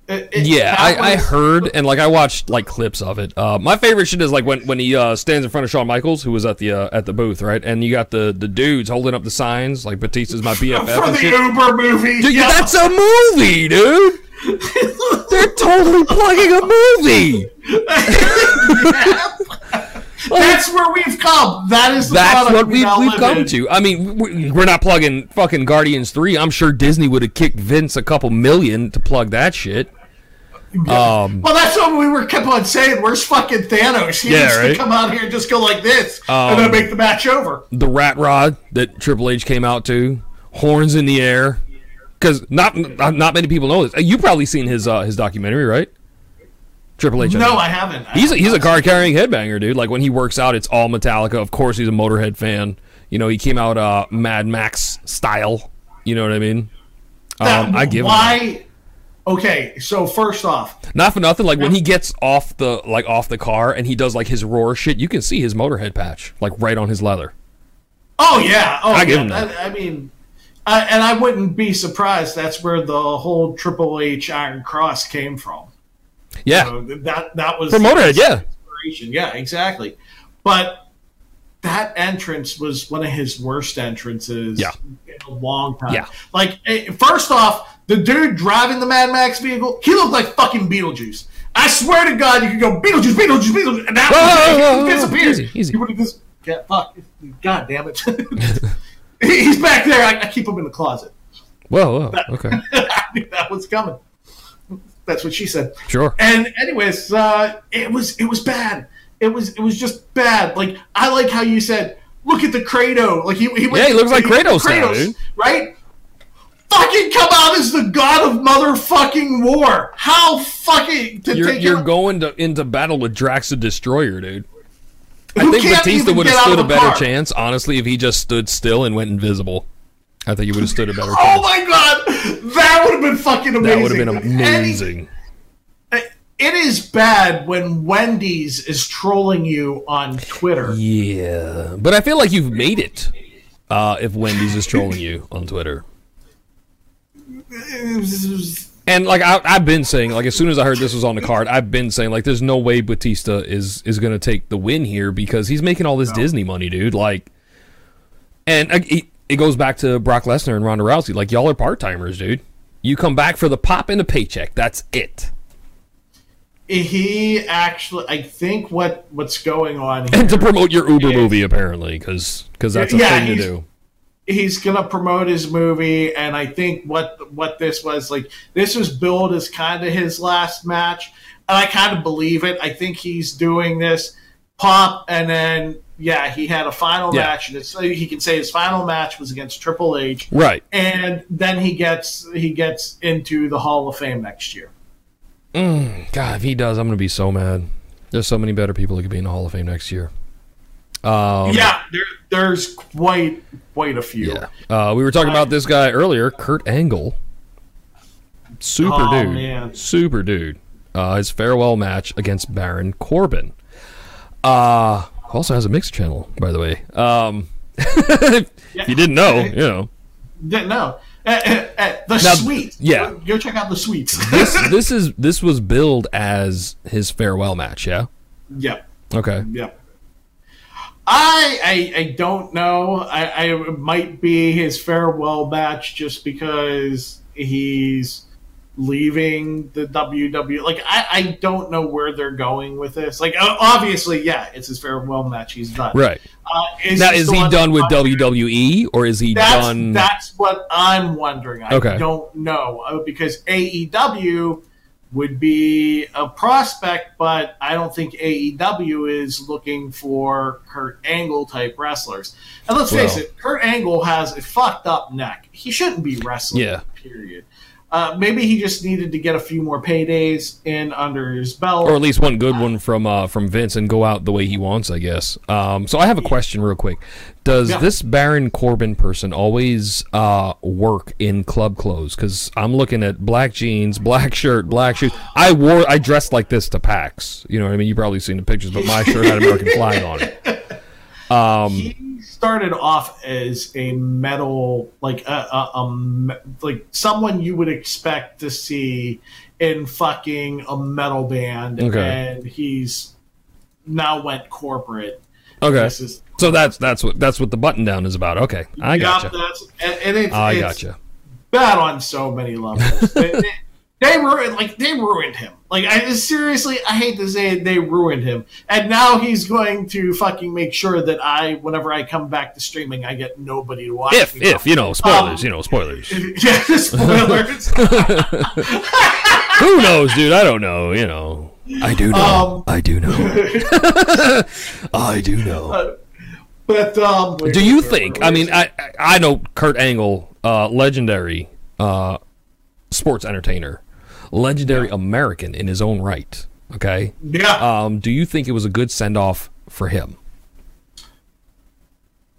It- it- yeah, I, I heard and like I watched like clips of it. Uh, my favorite shit is like when when he uh, stands in front of Shawn Michaels, who was at the uh, at the booth, right? And you got the the dudes holding up the signs like Batista's my BFF for and the shit. Uber movie. Dude, yeah. that's a movie, dude. They're totally plugging a movie. That's where we've come. That is the That's what we we've, we've come in. to. I mean, we- we're not plugging fucking Guardians 3. I'm sure Disney would have kicked Vince a couple million to plug that shit. Um, Well, that's what we were kept on saying. Where's fucking Thanos? He Yeah, needs right? to come out here and just go like this, and Um, then make the match over. the rat rod that Triple H came out to, horns in the air. Because not, not not many people know this. You probably seen his uh, his documentary, right? Triple H. I No, mean. I haven't. He's a, he's a card carrying headbanger, dude. Like when he works out, it's all Metallica. Of course, he's a Motorhead fan. You know, he came out uh, Mad Max style. You know what I mean? That- Um, I give him why. Okay, so first off, not for nothing. Like when he gets off the like off the car and he does like his roar shit, you can see his Motorhead patch like right on his leather. oh yeah, oh I give yeah, him that. I mean, I, and I wouldn't be surprised. That's where the whole Triple H Iron Cross came from. Yeah, So that that was From Motorhead, yeah. inspiration. Yeah, exactly. But that entrance was one of his worst entrances Yeah. in a long time. Yeah. Like eh, first off, the dude driving the Mad Max vehicle, he looked like fucking Beetlejuice. I swear to God, you could go Beetlejuice, Beetlejuice, Beetlejuice, and that Whoa, was whoa, whoa, he whoa, disappeared. easy, easy. He would have just yeah, fuck. God damn it. He's back there. I, I keep him in the closet. whoa, whoa, okay, I knew that was coming. That's what she said. sure. And anyways, uh, it was it was bad. It was it was just bad. Like I like how you said, look at the Kratos. Like he, he Yeah, he looks like Kratos now, dude. right? Fucking come out as the god of motherfucking war. How fucking to You're you're going to, into battle with Drax the Destroyer, dude. I think Batista would have stood a better car. chance, honestly, if he just stood still and went invisible. I think you would have stood a better chance. Oh my god, that would have been fucking amazing. that would have been amazing. it is bad when Wendy's is trolling you on Twitter. Yeah, but I feel like you've made it. Uh, if Wendy's is trolling you on Twitter, and like I, I've been saying, like as soon as I heard this was on the card, I've been saying like there's no way Batista is is gonna take the win here because he's making all this Disney money, dude. Like, and uh, it, it goes back to Brock Lesnar and Ronda Rousey. Like y'all are part timers, dude. You come back for the pop and the paycheck. That's it. he actually i think what what's going on here And to promote your Uber Yeah. movie, apparently, because because that's a Yeah, thing to do. he's gonna promote his movie and i think what what this was like this was billed as kind of his last match and i kind of believe it i think he's doing this pop and then yeah he had a final Yeah. match and it's, he can say his final match was against triple h Right. and then he gets he gets into the hall of fame next year God, if he does, I'm gonna be so mad. There's so many better people who could be in the Hall of Fame next year. Um, yeah there, there's quite quite a few yeah. Uh, we were talking about this guy earlier, Kurt Angle. Super Oh, dude. man. Super dude. Uh, his farewell match against Baron Corbin. Uh, also has a mixed channel, by the way. Um, if you didn't know, you know. Didn't know. Uh, uh, uh, the Now, suite. yeah. Go, go check out the suites. This this is this was billed as his farewell match, yeah? yep. Okay. Yep. I, I I don't know. I, I it might be his farewell match just because he's leaving the WWE. Like I, I don't know where they're going with this. Like obviously, yeah, it's his farewell match. He's done. Right. Uh, is Now this is he done with WWE or is he That's done that's what I'm wondering. I Okay. don't know uh, because AEW would be a prospect, but I don't think AEW is looking for Kurt Angle type wrestlers. And let's face Well. it, Kurt Angle has a fucked up neck. He shouldn't be wrestling. Yeah. Period. Uh, maybe he just needed to get a few more paydays in under his belt. or at least one good one from uh, from Vince and go out the way he wants, I guess. Um, so I have a question, real quick. Does Yeah. this Baron Corbin person always uh, work in club clothes? Because I'm looking at black jeans, black shirt, black shoes. I wore, I dressed like this to PAX. You know what I mean? You've probably seen the pictures, but my shirt had American flag on it. Um, started off as a metal like a, a, a like someone you would expect to see in fucking a metal band Okay. and he's now went corporate okay, is so that's that's what that's what the button down is about. Okay, I Yup, gotcha. and and it's, I it's gotcha. bad on so many levels They- they- they ruined like they ruined him. Like I seriously, I hate to say it, they ruined him. And now he's going to fucking make sure that I, whenever I come back to streaming, I get nobody to watch. If me. if you know spoilers, Um, you know spoilers. yeah, spoilers. Who knows, dude? I don't know. You know. I do know. Um, I do know. I do know. but um, Do you think? I mean, I I- I know Kurt Angle, uh, legendary uh, sports entertainer, legendary American in his own right. Okay. yeah, Um, do you think it was a good send off for him?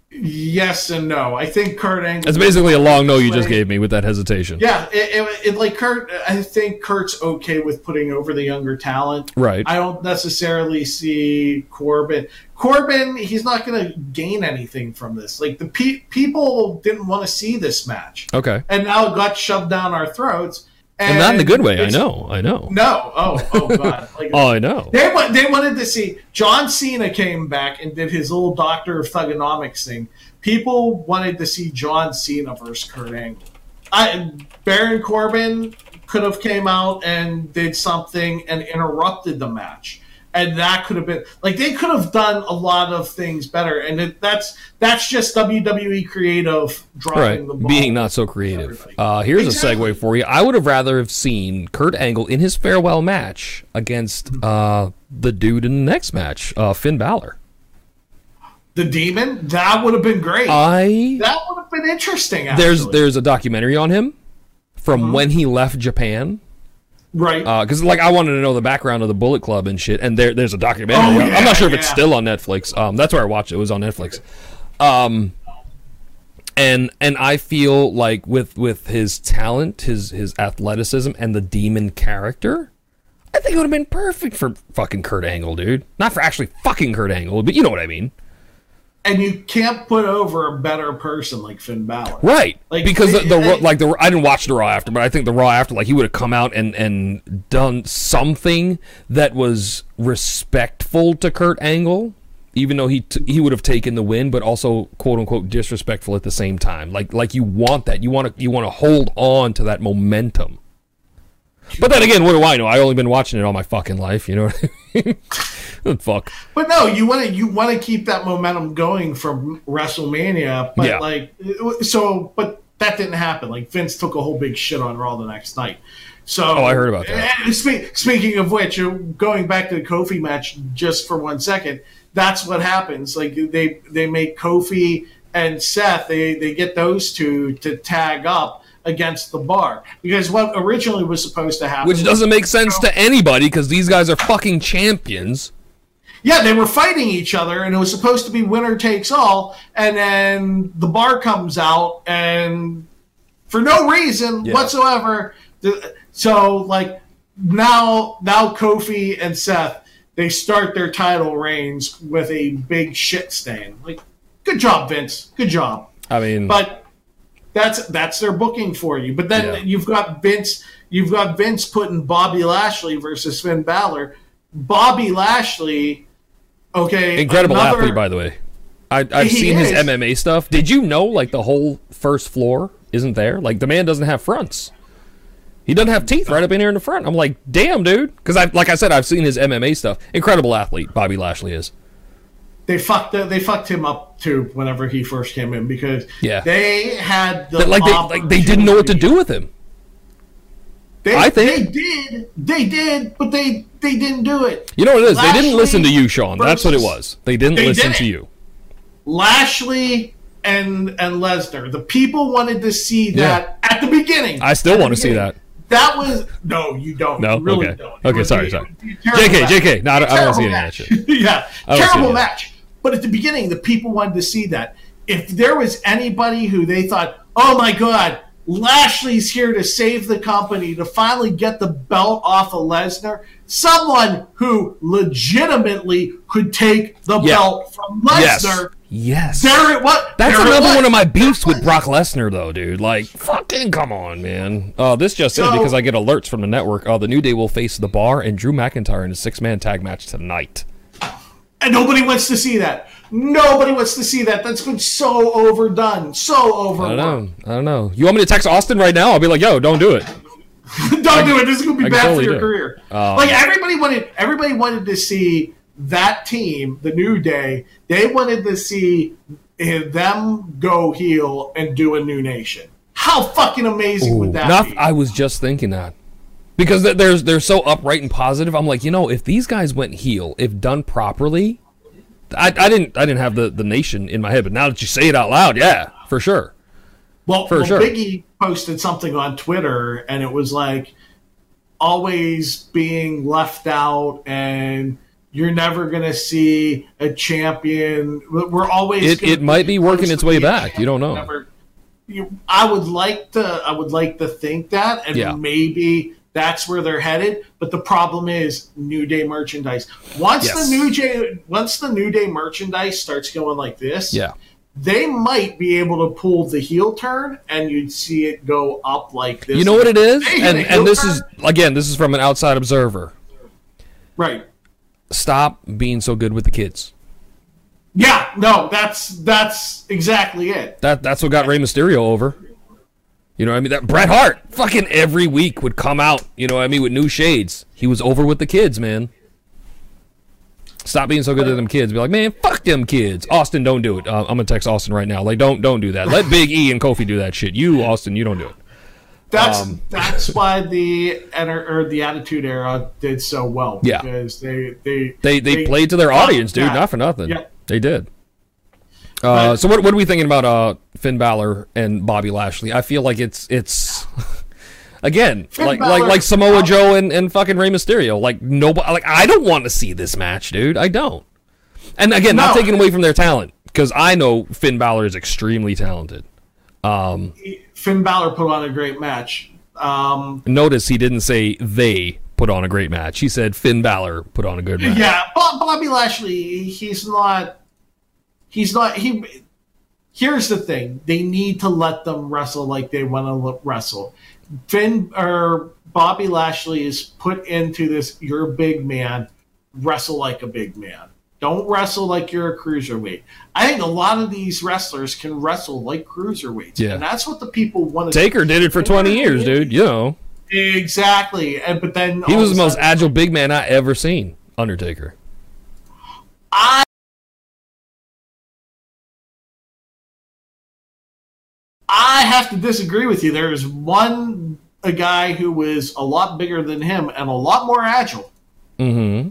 yes and no. I think Kurt Angle. That's basically a long no you just gave me with that hesitation. Yeah, it, it, it like Kurt. I think Kurt's okay with putting over the younger talent. Right. I don't necessarily see Corbin. Corbin, he's not going to gain anything from this. Like the pe- people didn't want to see this match, Okay. and now it got shoved down our throats. And, And not in the good way. I know. I know. No. Oh. Oh God. Like, Oh, I know. They they wanted to see John Cena came back and did his little Doctor of Thugonomics thing. People wanted to see John Cena versus Kurt Angle. I, Baron Corbin could have came out and did something and interrupted the match, and that could have been like they could have done a lot of things better. And it, that's that's just WWE creative dropping Right. the ball. Being not so creative. Uh, here's Exactly. a segue for you. I would have rather have seen Kurt Angle in his farewell match against uh, the dude in the next match, uh, Finn Balor. the Demon that would have been great. I that would have been interesting. Actually. there's there's a documentary on him from when he left Japan. Right. Because like I wanted to know the background of the Bullet Club and shit, and there there's a documentary. Oh, I'm not sure if it's still on Netflix. Um, that's where I watched it. It was on Netflix. Um, and and I feel like with with his talent, his his athleticism, and the demon character, I think it would have been perfect for fucking Kurt Angle, dude. Not for actually fucking Kurt Angle, but you know what I mean, and you can't put over a better person like Finn Balor. right? Like, because the, the like the I didn't watch the Raw after, but I think the Raw after, like he would have come out and and done something that was respectful to Kurt Angle. Even though he t- he would have taken the win, but also quote unquote disrespectful at the same time. Like like you want that, you want to you want to hold on to that momentum. But then again, what do I know? I've only been watching it all my fucking life. You know what I mean? Fuck. But no, you want to you want to keep that momentum going from WrestleMania. But Yeah. like so, but that didn't happen. Like Vince took a whole big shit on Raw the next night. So Oh, I heard about that. spe- speaking of which, uh, going back to the Kofi match just for one second, that's what happens. Like they they make Kofi and Seth, they they get those two to tag up against the bar because what originally was supposed to happen Which doesn't make sense to anybody because these guys are fucking champions. Yeah, they were fighting each other, and it was supposed to be winner takes all. And then the bar comes out, and for no reason Yeah. whatsoever, the, so like now, now Kofi and Seth they start their title reigns with a big shit stain. Like, good job, Vince. Good job. I mean, But that's that's their booking for you. But then Yeah. you've got Vince. You've got Vince putting Bobby Lashley versus Finn Balor. Bobby Lashley, okay, incredible another- athlete, by the way. I, I've He seen his. MMA stuff. Did you know, like, the whole first floor isn't there? Like, the man doesn't have fronts. He doesn't have teeth right up in here in the front. I'm like, damn, dude. Because I, like I said, I've seen his MMA stuff. Incredible athlete, Bobby Lashley is. They fucked uh, they fucked him up too whenever he first came in because Yeah. they had the like, they, like they didn't know what to do with him. They, I think- they did, they did, but they they didn't do it. You know what it is? they didn't listen to you, Sean. That's what it was. They didn't They listen didn't. to you. Lashley and and Lesnar, the people wanted to see that at the beginning. I still want to see that. That was no, you don't. No? you really Okay. don't. Okay, sorry, be- sorry. it would be a terrible JK, match. JK. No, I don't- I don't wanna see Terrible any of that match. yeah, terrible any of that. match. But at the beginning, the people wanted to see that. If there was anybody who they thought, oh my god, Lashley's here to save the company to finally get the belt off of Lesnar, someone who legitimately could take the Yeah. belt from Yes. Lesnar. Yes. There it was. That's there another one of my beefs with Brock Lesnar, though, dude. Like, fucking come on, man. Uh, this just in because I get alerts from the network. Uh, the New Day will face the Bar and Drew McIntyre in a six-man tag match tonight. And nobody wants to see that. Nobody wants to see that. That's been so overdone, so overdone. I don't know. I don't know. You want me to text Austin right now? I'll be like, yo, don't do it. Don't do it. This is gonna be I bad totally for your do. career. Um, like everybody wanted, everybody wanted to see that team, the New Day. They wanted to see eh, them go heel and do a new nation. How fucking amazing would that Not- be? I was just thinking that because th- there's they're so upright and positive. I'm like, you know, if these guys went heel, if done properly, I, I didn't I didn't have the the nation in my head, but now that you say it out loud, yeah, for sure. Well, For well sure. Biggie posted something on Twitter, and it was like always being left out, and you're never going to see a champion. We're always. It- it might be working its way back. You don't know. Never- you- I would like to. I would like to think that, and Yeah. maybe. That's where they're headed, but the problem is New Day merchandise. Once Yes. the New Day, once the New Day merchandise starts going like this, Yeah, they might be able to pull the heel turn and you'd see it go up like this. you know what it is, and and this turn. is again, this is from an outside observer. right. Stop being so good with the kids. Yeah, no, that's that's exactly it. That that's what got Rey Mysterio over. You know what I mean? That Bret Hart fucking every week would come out, you know what I mean, with new shades. He was over with the kids, man. Stop being so good to them kids. Be like, man, fuck them kids. Austin, don't do it. Uh, I'm gonna text Austin right now. Like, don't don't do that. Let Big E and Kofi do that shit. You, Austin, you don't do it. That's Um, that's why the or the Attitude Era did so well. Yeah. because they they They they, played to their audience, dude. yeah. Not for nothing. Yeah. They did. Uh, so what what are we thinking about uh, Finn Balor and Bobby Lashley? I feel like it's it's again Finn like like Balor- like Samoa Joe and, and fucking Rey Mysterio. Like nobody like I don't want to see this match, dude. I don't. And again, not taking away from their talent because I know Finn Balor is extremely talented. Finn Balor put on a great match. Um, Notice he didn't say they put on a great match. He said Finn Balor put on a good match. Yeah, Bob, Bobby Lashley, he's not. He's not. He. Here's the thing: they need to let them wrestle like they want to wrestle. Finn or Bobby Lashley is put into this. You're a big man. Wrestle like a big man. Don't wrestle like you're a cruiserweight. I think a lot of these wrestlers can wrestle like cruiserweights, Yeah. and that's what the people want to. Taker did it for 20 years, dude. You know. exactly, and but then He was the most sudden- agile big man I ever seen. Undertaker. I I have to disagree with you. There is one a guy who was a lot bigger than him and a lot more agile. Mm-hmm.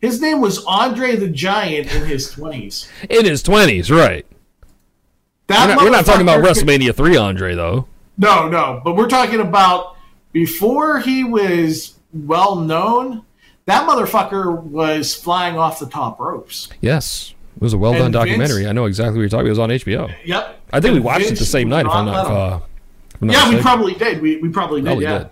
His name was Andre the Giant in his twenties. In his 20s, right. That We're not, we're not talking about WrestleMania 3 Andre, though. No, no, but we're talking about before he was well known. That motherfucker was flying off the top ropes. Yes. It was a well done And Vince- documentary. I know exactly what you're talking about. It was on HBO. Yep. I think we And watched it the same night, if I'm not. Uh, if I'm not yeah, we probably did. We, we probably did. Probably yeah. did.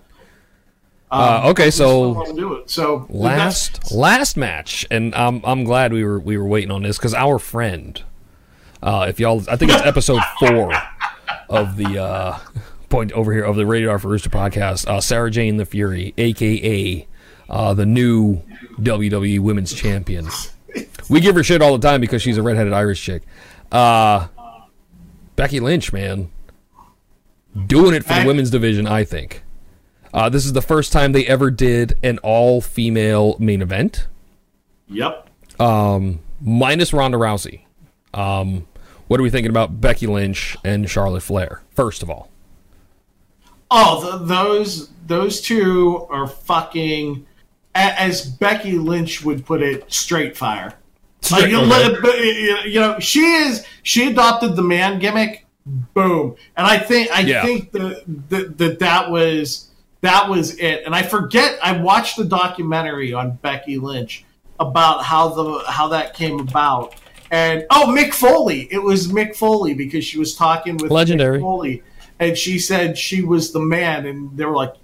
Uh, okay, so do it. So last last match, and I'm I'm glad we were we were waiting on this because our friend, uh, if y'all, I think it's episode four of the uh, point over here of the Rated R for Rooster podcast. Uh, Sarah Jane the Fury, aka uh, the new WWE Women's Champion. We give her shit all the time because she's a redheaded Irish chick. Uh, Becky Lynch, man, doing it for the women's division. I think. Uh, this is the first time they ever did an all-female main event, Yep. minus Ronda Rousey. Um, what are we thinking about Becky Lynch and Charlotte Flair? First of all, Oh, th those those two are fucking, as Becky Lynch would put it, straight fire. Like, you, Okay. let it- you know, she is she adopted the man gimmick. Boom, and I think I Yeah. think that that that that was that was it. And I forget I watched the documentary on Becky Lynch about how the how that came about. And oh, Mick Foley! It was Mick Foley because she was talking with Legendary. Mick Foley, and she said she was the man, and they were like,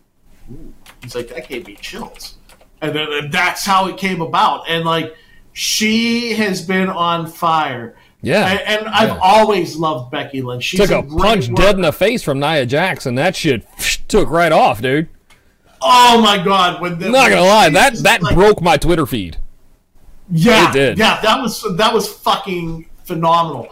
Ooh. he's like that gave me chills, and that's how it came about. And like she has been on fire. Yeah. and, and I've Yeah. always loved Becky Lynch. She's took a great punch worker. dead in the face from Nia Jax, and that shit took right off, dude. Oh my god! When the, Not gonna lie, that that like- broke my Twitter feed. Yeah, It did. Yeah, that was that was fucking phenomenal.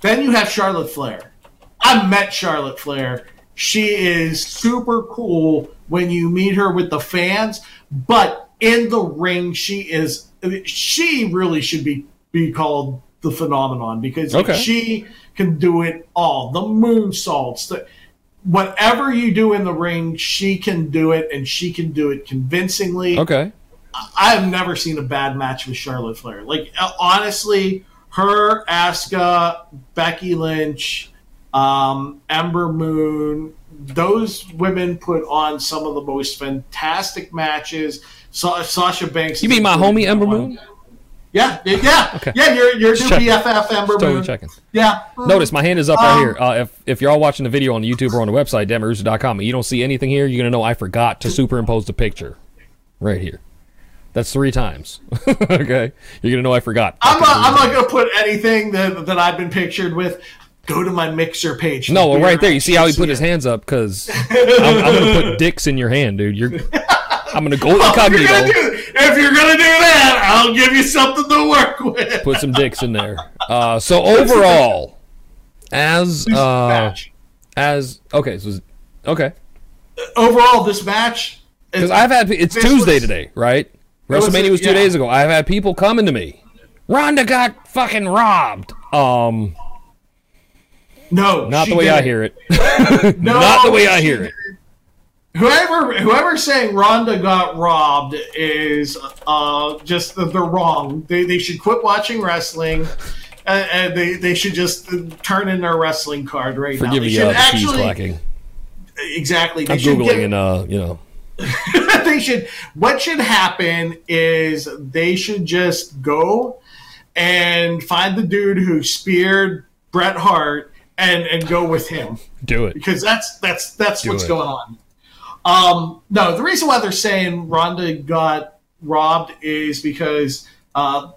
Then you have Charlotte Flair. I met Charlotte Flair, She is super cool when you meet her with the fans, but in the ring, she is. She really should be be called the phenomenon because Okay. she can do it all. The moonsaults, the whatever you do in the ring, she can do it, and she can do it convincingly. Okay. I have never seen a bad match with Charlotte Flair. Like honestly, her, Asuka, Becky Lynch, um, Ember Moon, those women put on some of the most fantastic matches. Sa- Sasha Banks. You mean my homie Ember one. Moon? Yeah, yeah, yeah. Okay. Yeah, your your new. BFF Ember Totally Moon. checking. Yeah. Notice my hand is up right Um, here. Uh, if if you're all watching the video on YouTube or on the website, dammitrooster.com, and you don't see anything here, you're gonna know I forgot to superimpose the picture right here. That's three times. okay, you're gonna know I forgot. I'm not. I'm not gonna put anything that that I've been pictured with. Go to my mixer page. No, well, right there. You see how he put his hands up? Because I'm, I'm gonna put dicks in your hand, dude. You're. I'm gonna go If you're, gonna incognito. do, if you're gonna do that, I'll give you something to work with. Put some dicks in there. Uh, so overall, as uh, as okay, so okay. Overall, this match. Because I've had it's Tuesday was- today, right? WrestleMania was two yeah. days ago. I've had people coming to me. Ronda got fucking robbed. Um, no, not the way I didn't. hear it. No, not the way I hear it. Whoever whoever's saying Ronda got robbed is uh, just they're wrong. They, they should quit watching wrestling. And, and they, they should just turn in their wrestling card right Forgive now. They me uh, should keys clacking. exactly. They I'm googling get- and uh, you know, they should what should happen is they should just go and find the dude who speared Bret Hart and and go with him do it. because that's that's that's Do what's it. going on. Um, no, the reason why they're saying Ronda got robbed is because, uh,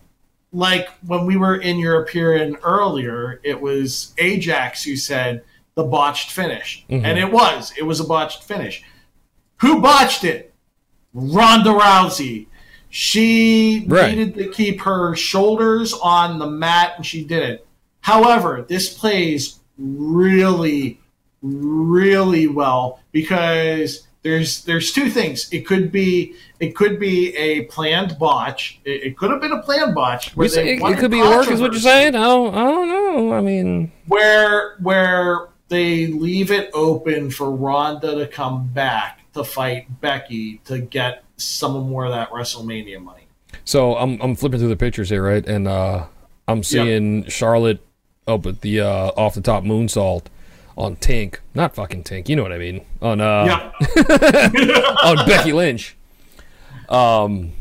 like when we were in European earlier, it was Ajax who said the botched finish, Mm-hmm. and it was it was a botched finish. Who botched it? Ronda Rousey. She Right. needed to keep her shoulders on the mat, and she did it. However, this plays really, really well because there's there's two things. It could be it could be a planned botch. It, it could have been a planned botch. where say it, it could be a work, is what you're saying? I don't, I don't know. I mean, where where they leave it open for Ronda to come back to fight Becky to get some more of that WrestleMania money. so I'm I'm flipping through the pictures here, right? And uh, I'm seeing Charlotte up but the uh, off the top moonsault on Tink, not fucking Tink. You know what I mean? On uh, yeah, on Becky Lynch. Um,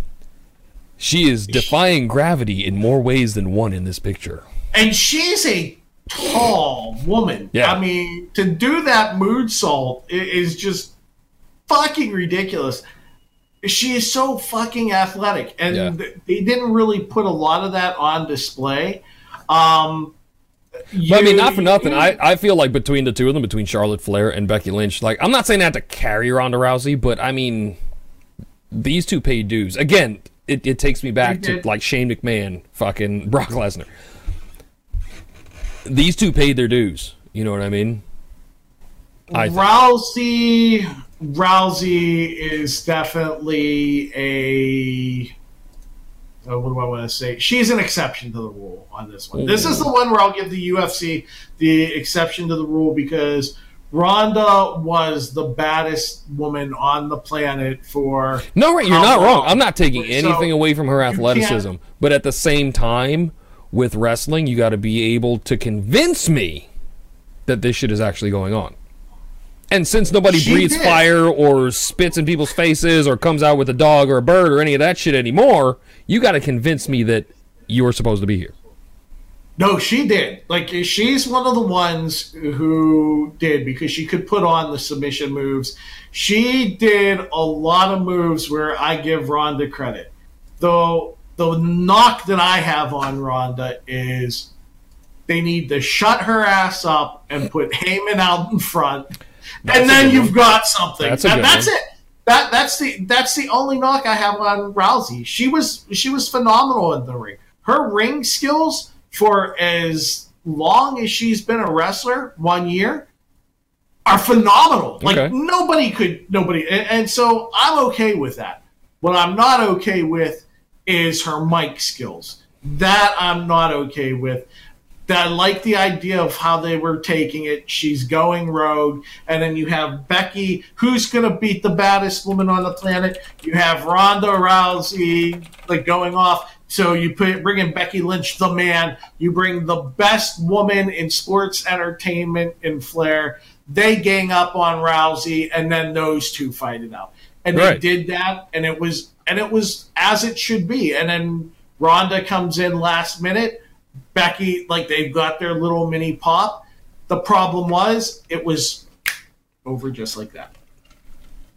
she is defying gravity in more ways than one in this picture. and she's a tall woman. Yeah. I mean, to do that moonsault i- is just fucking ridiculous. She is so fucking athletic, and Yeah. they didn't really put a lot of that on display. Um, But I mean, not for nothing. I, I feel like between the two of them, between Charlotte Flair and Becky Lynch, like I'm not saying that to carry Ronda Rousey, but I mean, these two paid dues. Again, it, it takes me back to like Shane McMahon, fucking Brock Lesnar. These two paid their dues. You know what I mean? I. Rousey Rousey is definitely a uh, what do I want to say? She's an exception to the rule on this one. This is the one where I'll give the UFC the exception to the rule because Ronda was the baddest woman on the planet for No, right, you're not wrong. I'm not taking So, anything away from her athleticism, but at the same time, with wrestling, you got to be able to convince me that this shit is actually going on. And since nobody She breathes did. fire or spits in people's faces or comes out with a dog or a bird or any of that shit anymore, you got to convince me that you are supposed to be here. No, she did. Like she's one of the ones who did because she could put on the submission moves. She did a lot of moves where I give Ronda credit. Though the knock that I have on Ronda is they need to shut her ass up and put Heyman out in front, That's and then you've got something. That's a That- good that's one. it. That that's the that's the only knock I have on Rousey. She was she was phenomenal in the ring. Her ring skills for as long as she's been a wrestler, one year, are phenomenal. Like Okay. nobody could nobody, and, and so I'm okay with that. What I'm not okay with is her mic skills. That I'm not okay with. That I like the idea of how they were taking it. She's going rogue, and then you have Becky, who's going to beat the baddest woman on the planet. You have Ronda Rousey like going off. So you put bring in Becky Lynch, the man. You bring the best woman in sports entertainment in Flair. They gang up on Rousey, and then those two fight it out. And Right. they did that, and it was and it was as it should be. And then Ronda comes in last minute. Becky, like they've got their little mini pop. The problem was it was over just like that,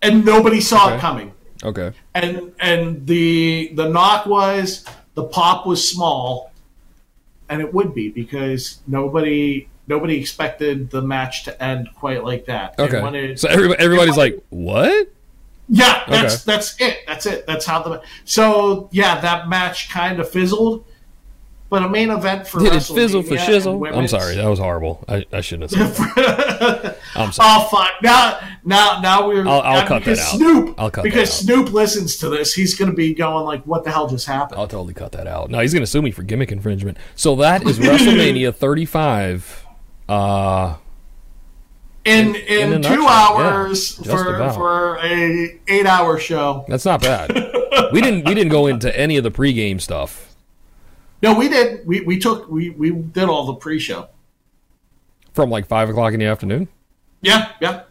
and nobody saw Okay. it coming. Okay. And and the the knock was the pop was small, and it would be because nobody nobody expected the match to end quite like that. Okay. it- So everybody, everybody's like, "What?" yeah, that's Okay. that's it. That's it. That's how the so yeah that match kind of fizzled, but a main event for Did it fizzle for shizzle? I'm sorry, that was horrible. I, I shouldn't have said that. I'm sorry. oh fuck! Now now now we're I'll- I'll cut that out. Snoop I'll cut because. Snoop listens to this. He's gonna be going like, "What the hell just happened?" I'll totally cut that out. No, he's going to sue me for gimmick infringement. So that is WrestleMania 35. Uh, in in in, two hours yeah, for for a eight hour show. that's not bad. we didn't we didn't go into any of the pregame stuff No, we did. We we took we we did all the pre show. from like five o'clock in the afternoon. Yeah, yeah.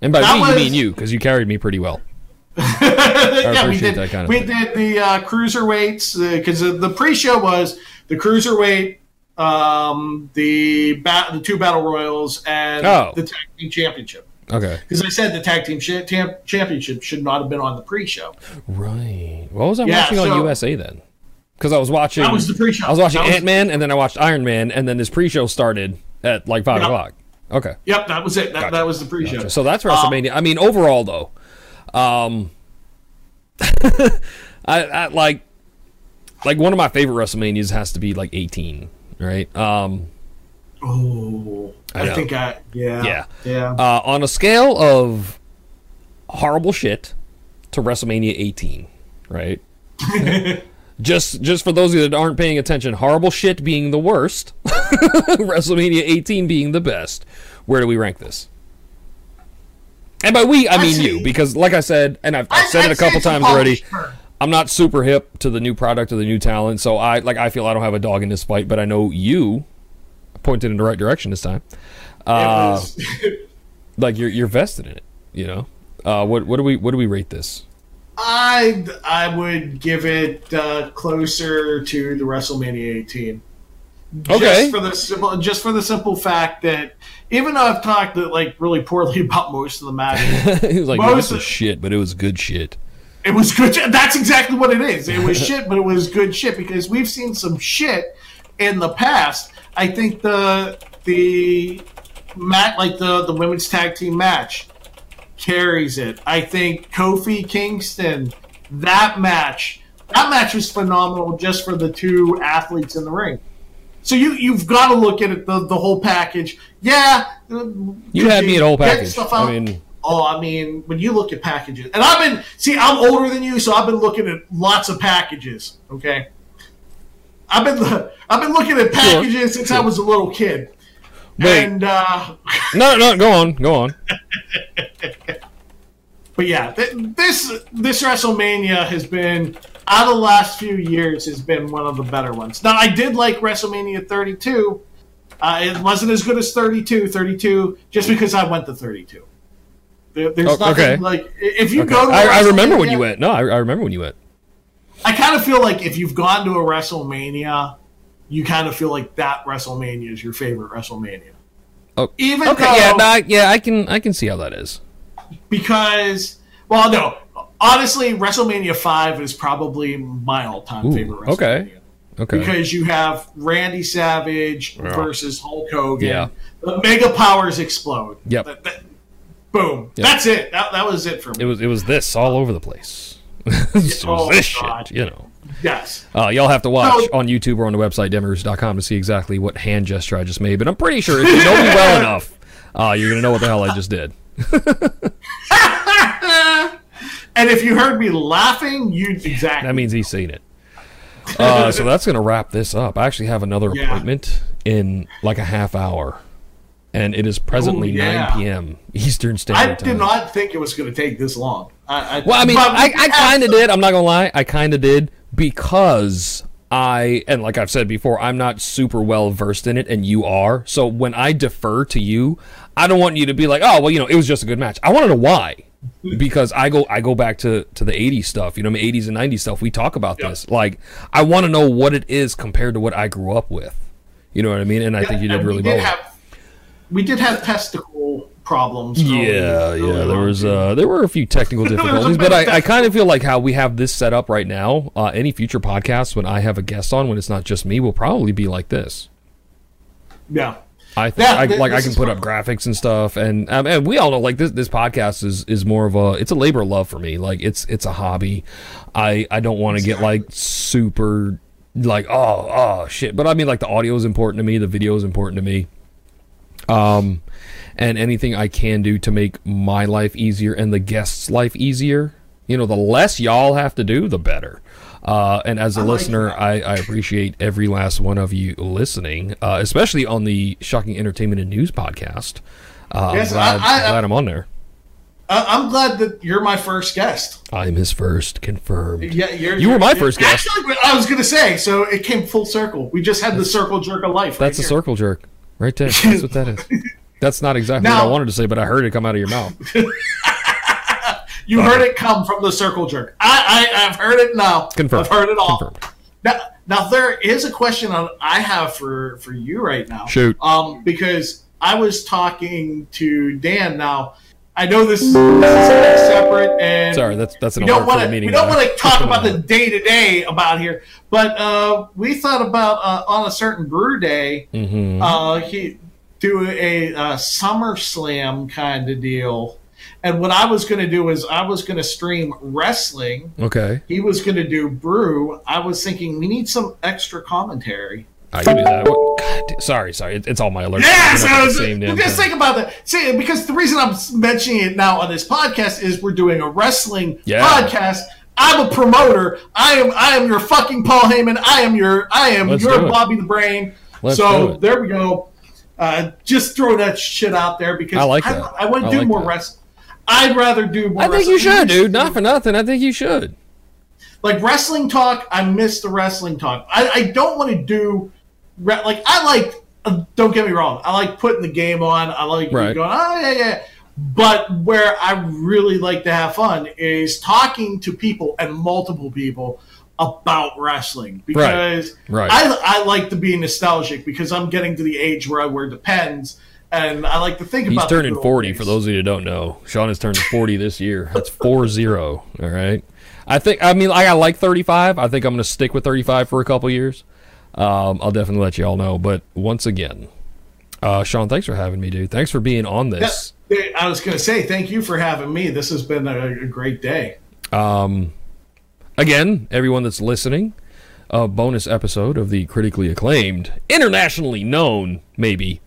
And by That me, you mean you, because you carried me pretty well. yeah, we appreciate did. that kind of we thing. did the uh, cruiserweights because the pre-show was the cruiserweight, um, the ba- the two battle royals, and Oh. the tag team championship. Okay. Because I said the tag team sh- tam- championship should not have been on the pre-show. Right. What was I Yeah, watching on USA then? Because I was watching. That was the pre-show. I was watching Ant Man, and then I watched Iron Man, and then this pre-show started at like five Yeah. o'clock. Okay. Yep, that was it. That, that was the pre-show. So that's Um, WrestleMania. I mean, overall though, um, I, I like like one of my favorite WrestleManias has to be like 18, right? Um, Oh, I I, think I yeah Yeah. yeah. uh, on a scale of horrible shit to WrestleMania 18, right? just just for those of you that aren't paying attention, horrible shit being the worst, WrestleMania 18 being the best. Where do we rank this? And by we, I mean you, because like I said, and I've, I've said it a couple say it's a times already. I'm not super hip to the new product or the new talent, so I like I feel I don't have a dog in this fight, but I know you pointed in the right direction this time. Uh, like you're you're vested in it, you know. Uh, what what do we what do we rate this? I I would give it uh, closer to the WrestleMania 18. Okay. Just for the simple, just for the simple fact that even though I've talked like really poorly about most of the matches, he was like, Most was shit, but it was good shit. it was good. That's exactly what it is. It was shit, but it was good shit because we've seen some shit in the past. I think the the mat like the the women's tag team match carries it. I think Kofi Kingston that match that match was phenomenal just for the two athletes in the ring. So you you've got to look at it the the whole package. Yeah, You had me at whole package. I mean, Oh, I mean, when you look at packages, and I've been see, I'm older than you, so I've been looking at lots of packages. Okay, I've been I've been looking at packages since I was a little kid, Wait. and uh, no, no, go on, go on. but yeah, th- this this WrestleMania has been out of the last few years has been one of the better ones. Now, I did like WrestleMania 32. Uh, it wasn't as good as 32, 32, just because I went to 32. There, there's Oh, nothing okay. like if you Okay. go to. I, I remember when you went. No, I, I remember when you went. I kind of feel like if you've gone to a WrestleMania, you kind of feel like that WrestleMania is your favorite WrestleMania. Oh, Even okay, though, yeah, no, I- yeah, I can I can see how that is. because, well, no, honestly, WrestleMania 5 is probably my all time Ooh, favorite WrestleMania. okay. Okay. Because you have Randy Savage Yeah. versus Hulk Hogan. Yeah. The mega powers explode. Yep. That- that- boom. Yep. That's it. That, that was it for me. It was it was this all over the place. it was Oh, this God. shit, you know. Yes. Uh, y'all have to watch So- on YouTube or on the website, demers.com, to see exactly what hand gesture I just made. But I'm pretty sure if you know me well enough, uh, you're gonna know what the hell I just did. and if you heard me laughing, you exactly. That means he's seen it. Uh, so that's gonna wrap this up. I actually have another Yeah. appointment in like a half hour, and it is presently Ooh, yeah. 9 p.m. Eastern Standard Time. I did not think it was going to take this long. I, I, Well, I mean, I, I kind of did. I'm not gonna lie. I kind of did because I and like I've said before, I'm not super well versed in it, and you are. So when I defer to you, I don't want you to be like, oh, well, you know, it was just a good match. I want to know why. Because I go, I go back to to the '80s stuff, you know, 80s and '90s stuff. We talk about Yep. this. Like, I want to know what it is compared to what I grew up with. You know what I mean? And I think you did really we did well. Have, we did have testicle problems. Yeah, early- yeah. early There was uh, there were a few technical difficulties, but I, I kind of feel like how we have this set up right now. Uh, any future podcasts when I have a guest on, when it's not just me, will probably be like this. yeah. I think Yeah, I, th- like I can put up graphics and stuff, and um, and we all know like this this podcast is is more of a it's a labor of love for me. Like it's it's a hobby. I I don't want to get like super like oh oh shit, but I mean like the audio is important to me, the video is important to me. Um, and anything I can do to make my life easier and the guests' life easier. You know, the less y'all have to do, the better. Uh, and as a I listener, that. I, I appreciate every last one of you listening, uh, especially on the Shocking Entertainment and News podcast. Uh, Yes, I'm, glad, I- glad I'm on there. I'm glad that you're my first guest. I'm his first, confirmed. Yeah, you're, You were my first guest. Actually, I was going to say, so it came full circle. We just had the circle jerk of life. That's a right circle jerk, right there. That's what that is. That's not exactly what I wanted to say, but I heard it come out of your mouth. You heard it come from the circle jerk. I, I I've heard it now. Confirmed. I've heard it all. Confirmed. Now, now there is a question on, I have for for you right now. Shoot. Um, because I was talking to Dan. Now, I know this, this is separate, and Sorry, that's that's an we don't want to meeting. we don't want to talk about the day to day about here, but uh, we thought about uh, on a certain brew day, Mhm. uh, he do a, uh Summer Slam kind of deal. And what I was going to do is I was going to stream wrestling. Okay, He was going to do brew. I was thinking we need some extra commentary. I can do that. God, sorry, sorry. It, it's all my alerts. Yeah, so at the same damn just time. think about that. See, because the reason I'm mentioning it now on this podcast is we're doing a wrestling Yeah. podcast. I'm a promoter. I am I am your fucking Paul Heyman. I am your I am Let's your. Bobby the Brain. Let's so there we go. Uh, just throw that shit out there because I like I, that. I want to do like more that. wrestling. I'd rather do more. I think you should, dude. Not for nothing. I think you should. like wrestling talk. I miss the wrestling talk. I, I don't want to do re- like I like. Uh, don't get me wrong. I like putting the game on. I like Right. going. Oh yeah, yeah. But where I really like to have fun is talking to people and multiple people about wrestling because Right. I, I like to be nostalgic because I'm getting to the age where I wear the Depends and I like to think He's about the turning good 40, days. for those of you who don't know. Sean has turned 40 this year. That's 4 0. All right. I think, I mean, I, I like 35. I think I'm going to stick with 35 for a couple years. Um, I'll definitely let you all know. But once again, uh, Sean, thanks for having me, dude. Thanks for being on this. Yeah, I was going to say thank you for having me. This has been a, a great day. Um, again, everyone that's listening, a bonus episode of the critically acclaimed, internationally known, maybe,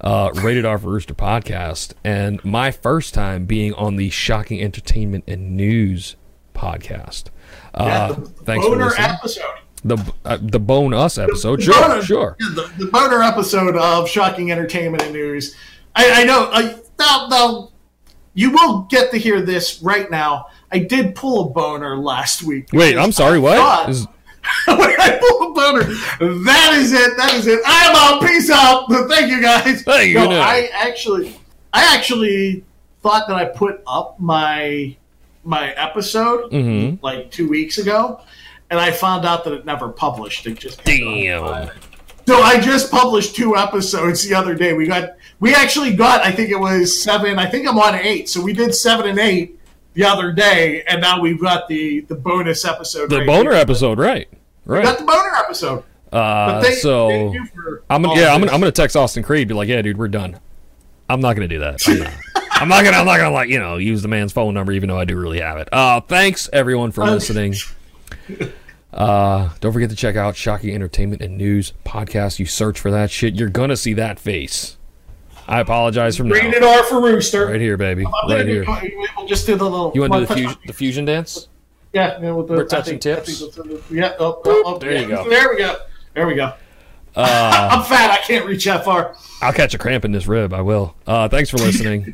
uh, Rated R for Rooster podcast, and my first time being on the Shocking Entertainment and News podcast. Uh, Yeah, the thanks for listening. episode. The uh, the bone us episode, The sure, boner- sure. yeah, The, the boner episode of Shocking Entertainment and News. I, I know. I, now, now, you will get to hear this right now. I did pull a boner last week. Wait, I'm sorry. I What? thought- Is- when I pull a boner, that is it. That is it. I'm out. Peace out. Thank you, guys. No. I actually, I actually thought that I put up my my episode Mhm. like two weeks ago, and I found out that it never published. It just Damn. so I just published two episodes the other day. We got we actually got I think it was seven. I think I'm on eight. So we did seven and eight the other day, and now we've got the the bonus episode. The right boner here. episode, right? We got the boner episode. Uh, But thank, so. thank I'm gonna, yeah, I'm gonna. I'm gonna text Austin Creed, be like, yeah, dude, we're done. I'm not gonna do that. I'm not. I'm not gonna, I'm not gonna like, you know, use the man's phone number, even though I do really have it. Uh, thanks everyone for listening. Uh, don't forget to check out Shocking Entertainment and News podcast. You search for that shit, you're gonna see that face. I apologize from now. Rated R for Rooster. Right here, baby. I'm Right here. We'll just do the little. You want to do the touch- fusion, the fusion dance? Yeah, yeah with the We're touching think- tips? think that's- Yeah. Oh, oh, oh, There you yeah. go. There we go. There we go. Uh, I'm fat. I can't reach that far. I'll catch a cramp in this rib. I will. Uh, thanks for listening.